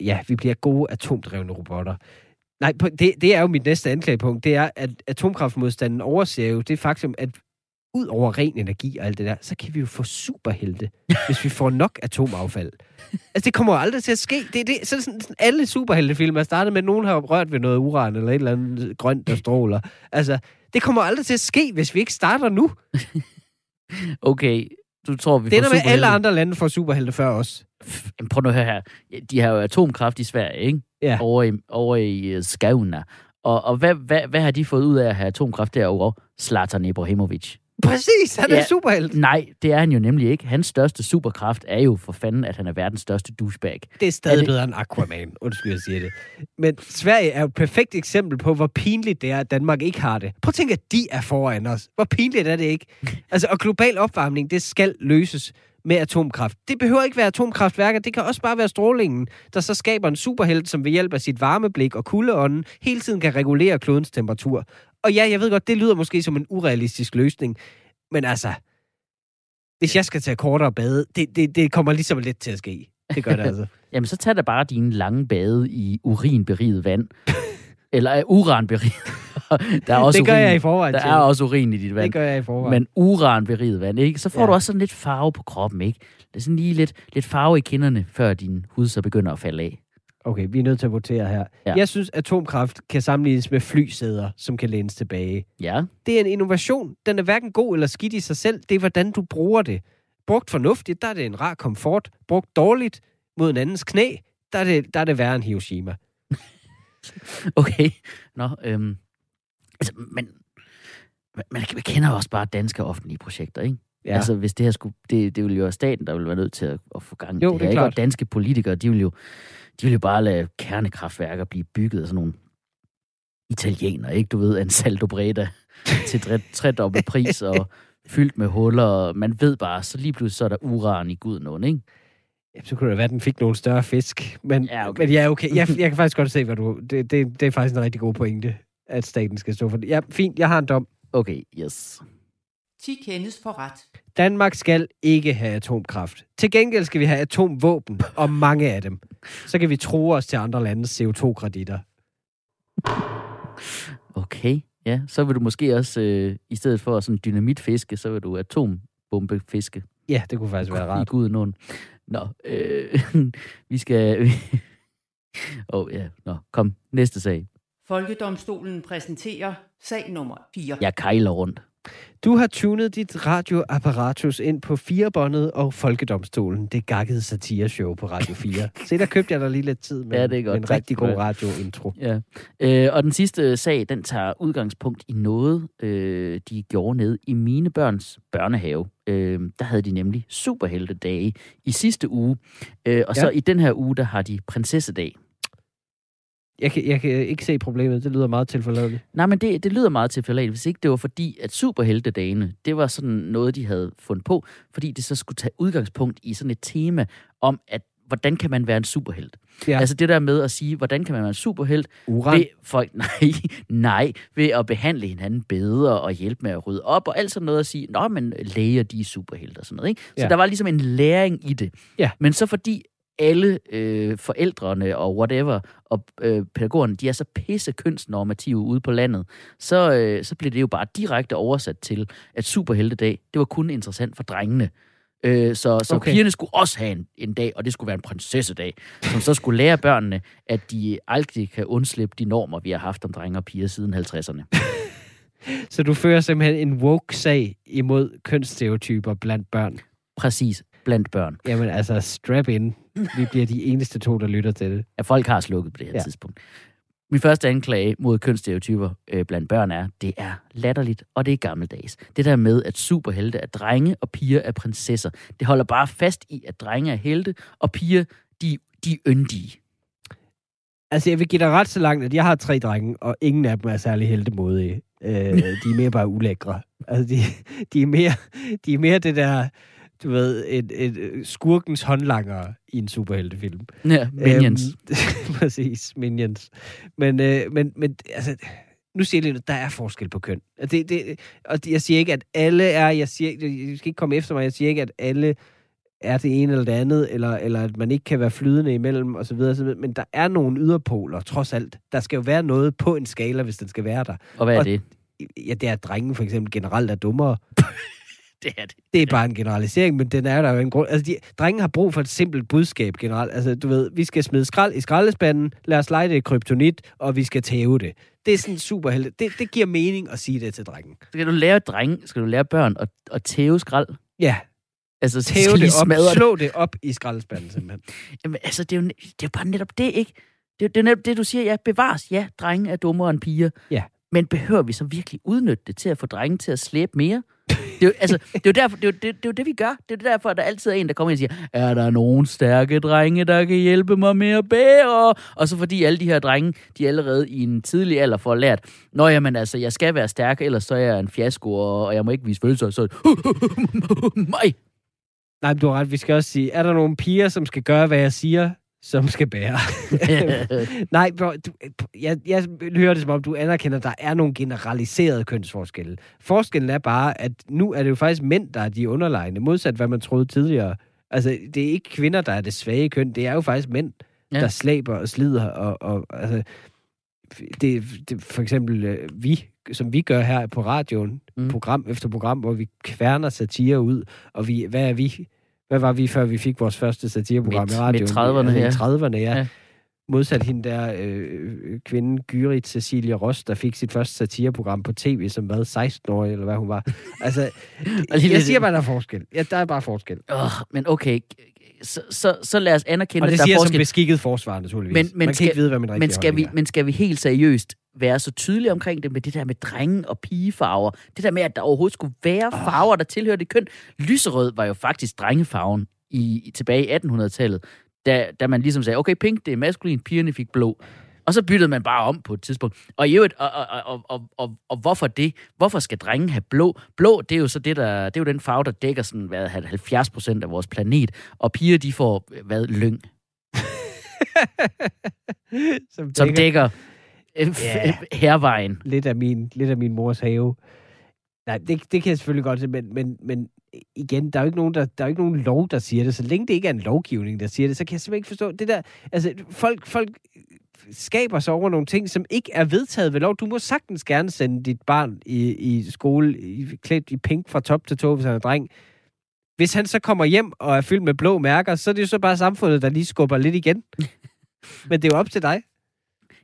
C: Ja, vi bliver gode atomdrevne robotter. Nej, det, det er jo mit næste anklagepunkt. Det er, at atomkraftmodstanden overser jo det faktum, at ud over ren energi og alt det der, så kan vi jo få superhelte, hvis vi får nok atomaffald. Altså, det kommer jo aldrig til at ske. Det, er det, så er det sådan, sådan, alle superheltefilm er startet med, at nogen har rørt ved noget uran eller et eller andet grønt, der stråler. Altså, det kommer aldrig til at ske, hvis vi ikke starter nu.
B: Okay, du tror, vi
C: Det er
B: får
C: der med, at alle andre lande får superhelte før os.
B: Jamen, Prøv nu at høre her. De har jo atomkraft i Sverige, ikke?
C: Ja.
B: Over i, over i øh, Skavna. Og, og hvad, hvad, hvad har de fået ud af at have atomkraft derovre? Zlatan Ibrahimovic.
C: Præcis, han er
B: Ja.
C: superhelt.
B: Nej, det er han jo nemlig ikke. Hans største superkraft er jo for fanden, at han er verdens største douchebag.
C: Det er stadig
B: Er det...
C: bedre end Aquaman. Undskyld, jeg siger det. Men Sverige er jo et perfekt eksempel på, hvor pinligt det er, at Danmark ikke har det. Prøv at tænke, at de er foran os. Hvor pinligt er det ikke? Altså, og global opvarmning, det skal løses med atomkraft. Det behøver ikke være atomkraftværker, det kan også bare være strålingen, der så skaber en superhelt, som ved hjælp af sit varmeblik og kuldeånden hele tiden kan regulere klodens temperatur. Og ja, jeg ved godt, det lyder måske som en urealistisk løsning, men altså, hvis jeg skal tage kortere bade, det, det, det kommer ligesom lidt til at ske. Det gør det altså.
B: Jamen, så tag da bare dine lange bade i urinberiget vand. Eller uranberiget der er også
C: det gør
B: urin.
C: jeg i forvejen
B: Der
C: til.
B: er også urin i dit vand.
C: Det gør jeg i forvejen.
B: Men uranberiget vand, ikke? Så får
C: Ja.
B: du også sådan lidt farve på kroppen, ikke? Det er sådan lige lidt, lidt farve i kinderne, før din hud så begynder at falde af.
C: Okay, vi er nødt til at votere her.
B: Ja.
C: Jeg synes, atomkraft kan sammenlignes med flysæder, som kan lænes tilbage.
B: Ja,
C: Det er en innovation. Den er hverken god eller skidt i sig selv. Det er, hvordan du bruger det. Brugt fornuftigt, der er det en rar komfort. Brugt dårligt mod en andens knæ, der er det, der er det værre end Hiroshima.
B: okay. Nå, øhm, altså, men man, man kender også bare danske offentlige projekter, ikke?
C: Ja.
B: Altså, hvis det her skulle... Det, det ville jo være staten, der ville være nødt til at, at få gang i det
C: det er
B: her, ikke? Og danske politikere, de vil jo, de vil jo bare lade kernekraftværker blive bygget af sådan nogle italiener, ikke? Du ved, en saldo breda til tre, tredobbelt pris og fyldt med huller. og Man ved bare, så lige pludselig så er der uran i guden ikke?
C: Ja, så kunne det være, at den fik nogle større fisk. Men
B: Ja, okay.
C: men ja, okay. Jeg, jeg kan faktisk godt se, hvad du... Det, det, det er faktisk en rigtig god pointe, at staten skal stå for det. Ja, fint. Jeg har en dom.
B: Okay, yes.
A: 10 kendes for ret.
C: Danmark skal ikke have atomkraft. Til gengæld skal vi have atomvåben, og mange af dem. Så kan vi tro os til andre landes CO2-kreditter.
B: Okay, ja. Så vil du måske også, øh, i stedet for sådan dynamitfiske, så vil du atombombefiske
C: Ja, det kunne faktisk være
B: i
C: rart.
B: Gudenåen. Nå, øh, vi skal... Åh, oh, ja. Nå, kom. Næste sag.
A: Folkedomstolen præsenterer sag nummer 4.
B: Jeg kejler rundt.
C: Du har tunet dit radioapparatus ind på firebåndet og Folkedomstolen. Det gakkede satireshow på Radio 4. Se, der købte jeg dig lige lidt tid med,
B: Ja, det er godt.
C: en
B: Tak
C: rigtig god radiointro.
B: Ja. Øh, og den sidste sag, den tager udgangspunkt i noget, øh, de gjorde ned i mine børns børnehave. Øh, der havde de nemlig superheltedage i sidste uge. Øh, og så
C: Ja.
B: i den her uge, der har de prinsessedag.
C: Jeg kan, jeg kan ikke se problemet. Det lyder meget tilforladeligt.
B: Nej, men det, det lyder meget tilfældigt, hvis ikke det var fordi, at superheltedagene, det var sådan noget, de havde fundet på, fordi det så skulle tage udgangspunkt i sådan et tema om, at hvordan kan man være en superhelt?
C: Ja.
B: Altså det der med at sige, hvordan kan man være en superhelt?
C: Uran.
B: Ved, for, nej, nej, ved at behandle hinanden bedre og hjælpe med at rydde op, og alt sådan noget at sige, nå, men læger, de er superhelte og sådan noget. Ikke? Så
C: Ja.
B: der var ligesom en læring i det.
C: Ja.
B: Men så fordi alle øh, forældrene og whatever, og øh, pædagogerne, de er så pisse kønsnormative ude på landet, så, øh, så bliver det jo bare direkte oversat til, at superheltedag, det var kun interessant for drengene. Øh, så så okay. Pigerne skulle også have en, en dag, og det skulle være en prinsessedag, som så skulle lære børnene, at de aldrig kan undslippe de normer, vi har haft om drenge og piger siden 50'erne.
C: Så du fører simpelthen en woke-sag imod kønsstereotyper blandt børn.
B: Præcis, blandt børn.
C: Jamen altså, strap in. Vi bliver de eneste to, der lytter til det.
B: At folk har slukket på det her ja.
C: Ja.
B: tidspunkt. Min første anklage mod kønsstereotyper øh, blandt børn er, det er latterligt, og det er gammeldags. Det der med, at superhelte er drenge, og piger er prinsesser. Det holder bare fast i, at drenge er helte, og piger, de, de er yndige.
C: Altså, jeg vil give dig ret så langt, at jeg har tre drenge, og ingen af dem er særlig heldemodige. Øh, de er mere bare ulækre. Altså, de, de, er mere, de er mere det der, du ved, et, et skurkens håndlanger i en superheltefilm.
B: Ja, minions.
C: Øhm, præcis, Minions. Men, øh, men, men altså, nu siger jeg lidt, at der er forskel på køn. Og Det, det, og jeg siger ikke, at alle er, jeg siger, jeg skal ikke komme efter mig, jeg siger ikke, at alle er det ene eller det andet, eller, eller at man ikke kan være flydende imellem, og så videre. Men der er nogle yderpoler, trods alt. Der skal jo være noget på en skala, hvis den skal være der.
B: Og hvad er
C: og-
B: det?
C: Ja, det er, at drengen for eksempel generelt er dummere.
B: Det er det.
C: Det er bare en generalisering, men den er der jo en grund. Altså, de, drenge har brug for et simpelt budskab generelt. Altså, du ved, vi skal smide skrald i skraldespanden, lad os lege det i kryptonit, og vi skal tæve det. Det er sådan super heldigt. Det, det giver mening at sige det til drengen.
B: Skal du lære drenge, skal du lære børn at, at tæve skrald?
C: Ja,
B: Altså, så
C: tæve det op,
B: smadre det.
C: slå det op i skraldespanden simpelthen.
B: Jamen, altså, det er, jo, det er jo bare netop det, ikke? Det er, det er netop det, du siger, ja, bevares, ja, drenge er dummere end piger.
C: Ja.
B: Men behøver vi så virkelig udnytte det til at få drenge til at slæbe mere? Det er jo, altså, det er jo, derfor, det er jo, det, det, er jo det, vi gør. Det er jo derfor, at der altid er en, der kommer ind og siger, er der nogen stærke drenge, der kan hjælpe mig med at bære? Og så fordi alle de her drenge, de allerede i en tidlig alder får lært, Nå, jamen altså, jeg skal være stærk, ellers så er jeg en fiasko, og og jeg må ikke vise følelser, så mig.
C: Nej, men du har ret. Vi skal også sige, er der nogle piger, som skal gøre, hvad jeg siger, som skal bære? Nej, bro, du, jeg, jeg hører det som om, du anerkender, at der er nogle generaliserede kønsforskelle. Forskellen er bare, at nu er det jo faktisk mænd, der er de underlegne, modsat hvad man troede tidligere. Altså, det er ikke kvinder, der er det svage køn, det er jo faktisk mænd,
B: Ja.
C: der slæber og slider. Og, og altså, det, det, for eksempel øh, vi, som vi gør her på radioen,
B: mm.
C: program efter program, hvor vi kværner satire ud, og vi, hvad er vi? Hvad var vi, før vi fik vores første satireprogram
B: Midt-
C: i radioen?
B: midt 30'erne,
C: altså,
B: ja.
C: I 30'erne, ja.
B: Ja.
C: Modsat hende der øh, kvinden, Gyrit Cecilia Ross, der fik sit første satireprogram på tv, som var 16 år, eller hvad hun var. Altså, jeg siger bare, der er forskel. Ja, der er bare forskel.
B: Oh, men okay, så, så, så lad os anerkende,
C: Og det
B: at der
C: siger
B: er
C: jeg som
B: forskel.
C: beskikket forsvar, naturligvis.
B: Men- men
C: Man kan
B: skal-
C: ikke vide, hvad rigtige
B: Men skal, vi,
C: er.
B: men skal vi helt seriøst være så tydelige omkring det med det der med drenge- og pigefarver? Det der med, at der overhovedet skulle være farver, der tilhører det køn. Lyserød var jo faktisk drengefarven i, i tilbage i 1800-tallet, da, da man ligesom sagde, okay, pink, det er maskulin, pigerne fik blå. Og så byttede man bare om på et tidspunkt. Og i øvrigt, og, og, og, og, og, og hvorfor det? Hvorfor skal drenge have blå? Blå, det er jo så det, der, det er jo den farve, der dækker sådan, hvad, 70 procent af vores planet. Og piger, de får, hvad, lyng,
C: som,
B: som
C: dækker
B: dækker øh,
C: Ja.
B: hervejen.
C: lidt af min, lidt af min mors have. Nej, det, det kan jeg selvfølgelig godt se, men, men, men igen, der er jo ikke nogen, der, der er jo ikke nogen lov, der siger det. Så længe det ikke er en lovgivning, der siger det, så kan jeg simpelthen ikke forstå det der. Altså, folk, folk skaber sig over nogle ting, som ikke er vedtaget ved lov. Du må sagtens gerne sende dit barn i, i skole i, klædt i pink fra top til tå, hvis han er dreng. Hvis han så kommer hjem og er fyldt med blå mærker, så er det jo så bare samfundet, der lige skubber lidt igen. Men det er jo op til dig.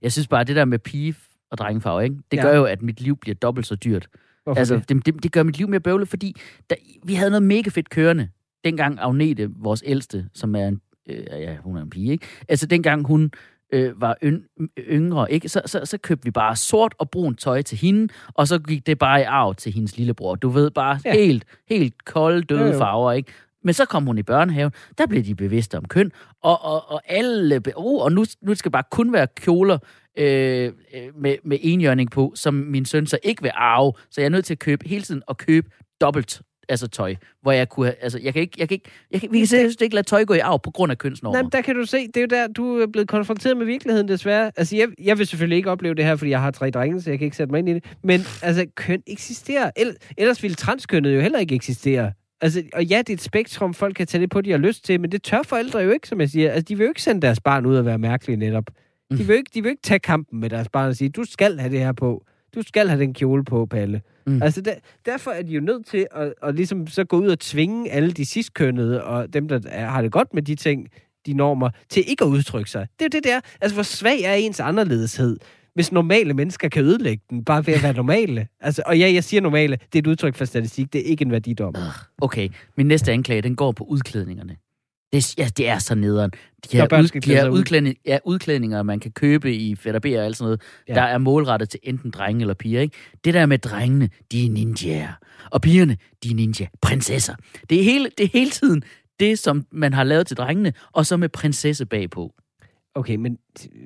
B: Jeg synes bare, det der med pige og drengefarver, ikke? det
C: Ja.
B: gør jo, at mit liv bliver dobbelt så dyrt.
C: Hvorfor
B: altså,
C: det?
B: det? Det, det gør mit liv mere bøvlet, fordi der, vi havde noget mega fedt kørende. Dengang Agnete, vores ældste, som er en, øh, ja, hun er en pige, ikke? Altså, dengang hun øh, var yng, yngre, ikke? Så, så, så købte vi bare sort og brun tøj til hende, og så gik det bare i arv til hendes lillebror. Du ved, bare
C: Ja.
B: ja. helt, helt kolde, døde
C: jo.
B: farver, ikke? Men så kom hun i børnehaven, der blev de bevidste om køn, og, og, og alle, be- oh, og nu, nu skal bare kun være kjoler øh, øh, med, med enhjørning på, som min søn så ikke vil arve, så jeg er nødt til at købe hele tiden og købe dobbelt altså tøj, hvor jeg kunne have, altså jeg kan ikke, jeg kan ikke, jeg kan, vi kan seriøst ikke lade tøj gå i arv på grund af kønsnormer.
C: Nej, men der kan du se, det er jo der, du er blevet konfronteret med virkeligheden desværre. Altså, jeg, jeg vil selvfølgelig ikke opleve det her, fordi jeg har tre drenge, så jeg kan ikke sætte mig ind i det. Men altså, køn eksisterer. El- ellers ville transkønnet jo heller ikke eksistere. Altså, og ja, det er et spektrum, folk kan tage det på, de har lyst til, men det tør forældre jo ikke, som jeg siger. Altså, de vil jo ikke sende deres barn ud og være mærkelige netop. De vil, jo ikke, de vil ikke tage kampen med deres barn og sige, du skal have det her på. Du skal have den kjole på, Palle.
B: Mm.
C: Altså, der, derfor er de jo nødt til at, at ligesom så gå ud og tvinge alle de sidstkønnede og dem, der er, har det godt med de ting, de normer, til ikke at udtrykke sig. Det er jo det der. Altså, hvor svag er ens anderledeshed? hvis normale mennesker kan ødelægge den, bare ved at være normale. Altså, og ja, jeg siger normale, det er et udtryk for statistik, det er ikke en værdidom.
B: Okay, min næste anklage, den går på udklædningerne. Det, er- ja, det er så nederen. De her, ud, de her udklædning, ja, udklædninger, man kan købe i Fedderber og alt sådan noget,
C: Ja.
B: der er målrettet til enten drenge eller piger. Ikke? Det der med drengene, de er ninjaer. Og pigerne, de er ninja prinsesser. Det er, hele, det er hele tiden det, som man har lavet til drengene, og så med prinsesse bagpå.
C: Okay, men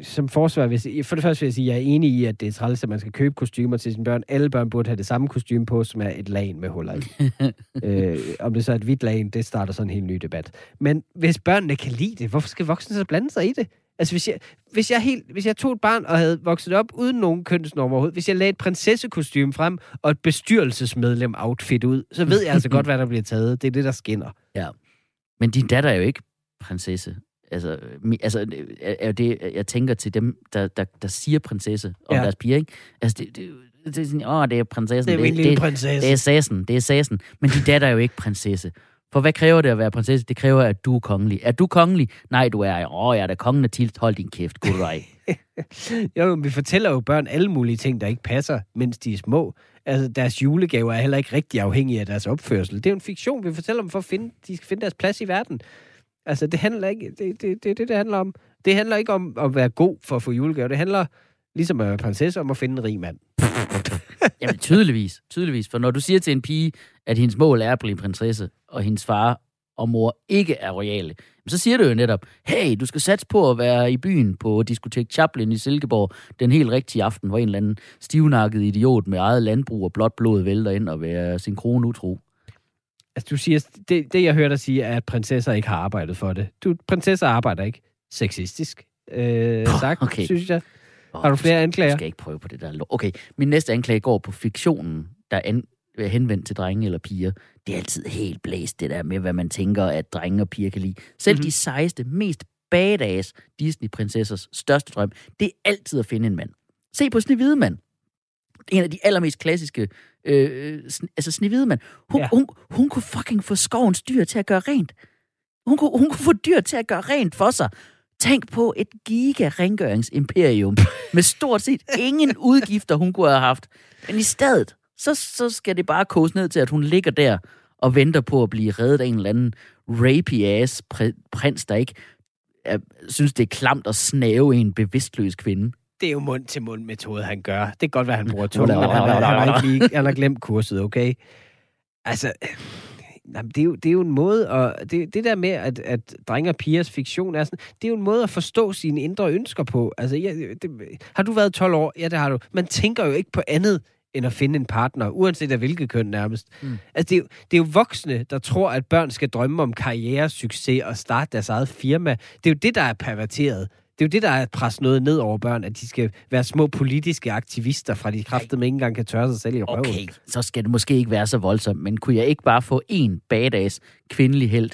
C: som forsvar, sige, for det første vil jeg sige, at jeg er enig i, at det er træls, at man skal købe kostymer til sine børn. Alle børn burde have det samme kostume på, som er et lagen med huller i. øh, om det så er et hvidt lagen, det starter sådan en helt ny debat. Men hvis børnene kan lide det, hvorfor skal voksne så blande sig i det? Altså, hvis jeg, hvis jeg, helt, hvis jeg tog et barn og havde vokset op uden nogen kønsnorm overhovedet, hvis jeg lagde et prinsessekostyme frem og et bestyrelsesmedlem-outfit ud, så ved jeg altså godt, hvad der bliver taget. Det er det, der skinner.
B: Men din datter er jo ikke prinsesse. Altså, altså er, det, jeg tænker til dem, der, der, der siger prinsesse om
C: Ja.
B: deres piger, ikke? Altså, det, det, det er sådan, åh, det er prinsessen.
C: Det er
B: det, det,
C: prinsesse.
B: det er sassen, det er sassen. Men din datter er jo ikke prinsesse. For hvad kræver det at være prinsesse? Det kræver, at du er kongelig. Er du kongelig? Nej, du er. Åh, jeg er da kongen af Tilt. Hold din kæft, god dig.
C: Jo, men vi fortæller jo børn alle mulige ting, der ikke passer, mens de er små. Altså, deres julegaver er heller ikke rigtig afhængige af deres opførsel. Det er jo en fiktion, vi fortæller dem for at finde, de skal finde deres plads i verden. Altså, det handler ikke, det, det, det, det, det handler om. Det handler ikke om at være god for at få julegaver. Det handler, ligesom at være prinsesse, om at finde en rig mand.
B: Jamen, tydeligvis. Tydeligvis. For når du siger til en pige, at hendes mål er at blive prinsesse, og hendes far og mor ikke er royale, så siger du jo netop, hey, du skal satse på at være i byen på diskotek Chaplin i Silkeborg den helt rigtige aften, hvor en eller anden stivnakket idiot med eget landbrug og blåt blod vælter ind og være sin krone utro.
C: Altså, du siger, det, det jeg hører dig sige, er, at prinsesser ikke har arbejdet for det. Du, prinsesser arbejder ikke sexistisk, øh, sagt,
B: okay.
C: synes jeg. Har du flere anklager?
B: skal ikke prøve på det der. Okay, min næste anklage går på fiktionen, der er an- er henvendt til drenge eller piger. Det er altid helt blæst, det der med, hvad man tænker, at drenge og piger kan lide. Selv
C: Mhm.
B: mm-hmm. de sejeste, mest badass Disney-prinsessers største drøm, det er altid at finde en mand. Se på Snehvide mand. En af de allermest klassiske, øh, altså Snehvide mand. Hun,
C: Ja.
B: hun, hun kunne fucking få skovens dyr til at gøre rent. Hun kunne, hun kunne få dyr til at gøre rent for sig. Tænk på et giga-rengøringsimperium med stort set ingen udgifter, hun kunne have haft. Men i stedet, så, så skal det bare koges ned til, at hun ligger der og venter på at blive reddet af en eller anden rapey-ass pr- prins, der ikke er, synes, det er klamt at snave en bevidstløs kvinde.
C: Det er jo mund-til-mund-metode, han gør. Det kan godt være, han bruger tunge ord. Han har, ikke lige, han har glemt kurset, okay? Altså, jamen, det, er jo, det er jo en måde, at, det, det der med, at, at drenge og pigers fiktion er sådan, det er jo en måde at forstå sine indre ønsker på. Altså, ja, det, har du været 12 år? Ja, det har du. Man tænker jo ikke på andet end at finde en partner, uanset af hvilket køn nærmest. Mm. Altså, det er, jo, det er jo voksne, der tror, at børn skal drømme om karrieresucces og starte deres eget firma. Det er jo det, der er perverteret. Det er jo det, der er at presse noget ned over børn, at de skal være små politiske aktivister, fra de kræfter med ikke engang kan tørre sig selv i røven.
B: Okay, så skal det måske ikke være så voldsomt, men kunne jeg ikke bare få en badass kvindelig held,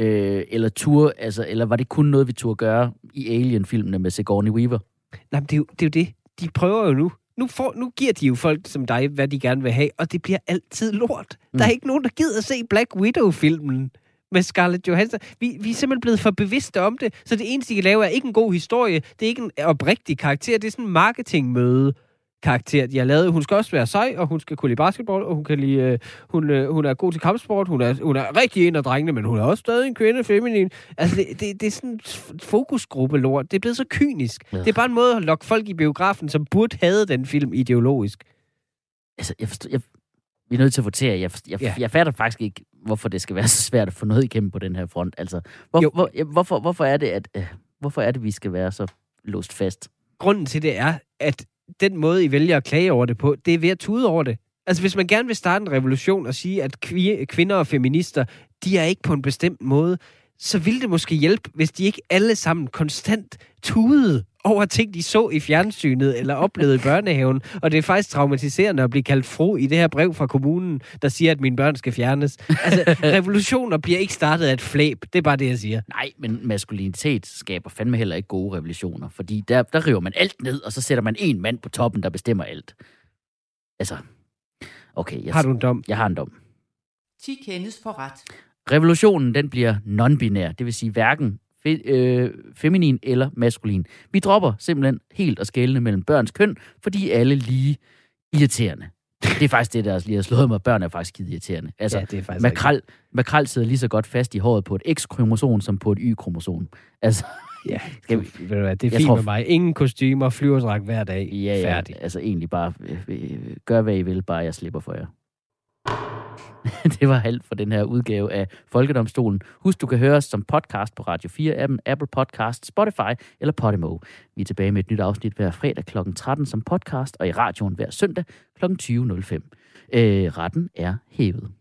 B: øh, eller tur, altså, eller var det kun noget, vi turde gøre i Alien-filmene med Sigourney Weaver?
C: Nej, men det er, jo, det er jo det. De prøver jo nu. Nu, får, nu giver de jo folk som dig, hvad de gerne vil have, og det bliver altid lort. Mm. Der er
B: Mm.
C: ikke nogen, der gider at se Black Widow-filmen med Scarlett Johansson. Vi, vi er simpelthen blevet for bevidste om det, så det eneste, de kan lave, er ikke en god historie. Det er ikke en oprigtig karakter. Det er sådan en marketingmøde karakter, de har lavet. Hun skal også være sej, og hun skal kunne lide basketball, og hun kan lide, øh, hun, øh, hun er god til kampsport, hun er, hun er rigtig en af drengene, men hun er også stadig en kvinde, feminin. Altså, det, det, det er sådan fokusgruppe lort. Det er blevet så kynisk. Ja. Det er bare en måde at lokke folk i biografen, som burde have den film ideologisk.
B: Altså, jeg forstår, jeg, vi er nødt til at fortære, jeg, forstår, jeg,
C: ja.
B: jeg fatter faktisk ikke, hvorfor det skal være så svært at få noget igennem på den her front. Altså, hvor,
C: Jo.
B: hvor, hvorfor, hvorfor er det, at, øh, hvorfor er det, vi skal være så låst fast?
C: Grunden til det er, at den måde, I vælger at klage over det på, det er ved at tude over det. Altså, hvis man gerne vil starte en revolution og sige, at kvi- kvinder og feminister, de er ikke på en bestemt måde, så ville det måske hjælpe, hvis de ikke alle sammen konstant tudede over ting, de så i fjernsynet eller oplevede i børnehaven. Og det er faktisk traumatiserende at blive kaldt fru i det her brev fra kommunen, der siger, at mine børn skal fjernes. Altså, revolutioner bliver ikke startet af et flæb. Det er bare det, jeg siger.
B: Nej, men maskulinitet skaber fandme heller ikke gode revolutioner, fordi der, der river man alt ned, og så sætter man en mand på toppen, der bestemmer alt. Altså, okay, jeg,
C: Har du en dom?
B: jeg har en dom.
A: 10 kendes for ret.
B: Revolutionen, den bliver non-binær, det vil sige hverken fe, øh, feminin eller maskulin. Vi dropper simpelthen helt at skælne mellem børns køn, fordi alle lige irriterende. Det er faktisk det, der lige har slået mig. Børn er faktisk skide irriterende. Altså,
C: Ja, det er faktisk
B: makrel, makrel sidder lige så godt fast i håret på et X-kromosom som på et Y-kromosom. Altså,
C: Ja,
B: Skal vi-
C: ved du hvad, det er fint
B: tror-
C: med mig. Ingen kostymer, flyverdragt hver dag.
B: ja, ja,
C: Færdig.
B: altså egentlig bare, øh, øh, gør hvad I vil, bare jeg slipper for jer. det var alt for den her udgave af Folkedomstolen. Husk, du kan høre os som podcast på Radio 4-appen, Apple Podcast, Spotify eller Podimo. Vi er tilbage med et nyt afsnit hver fredag kl. 13 som podcast, og i radioen hver søndag kl. 20.05. Øh, retten er hævet.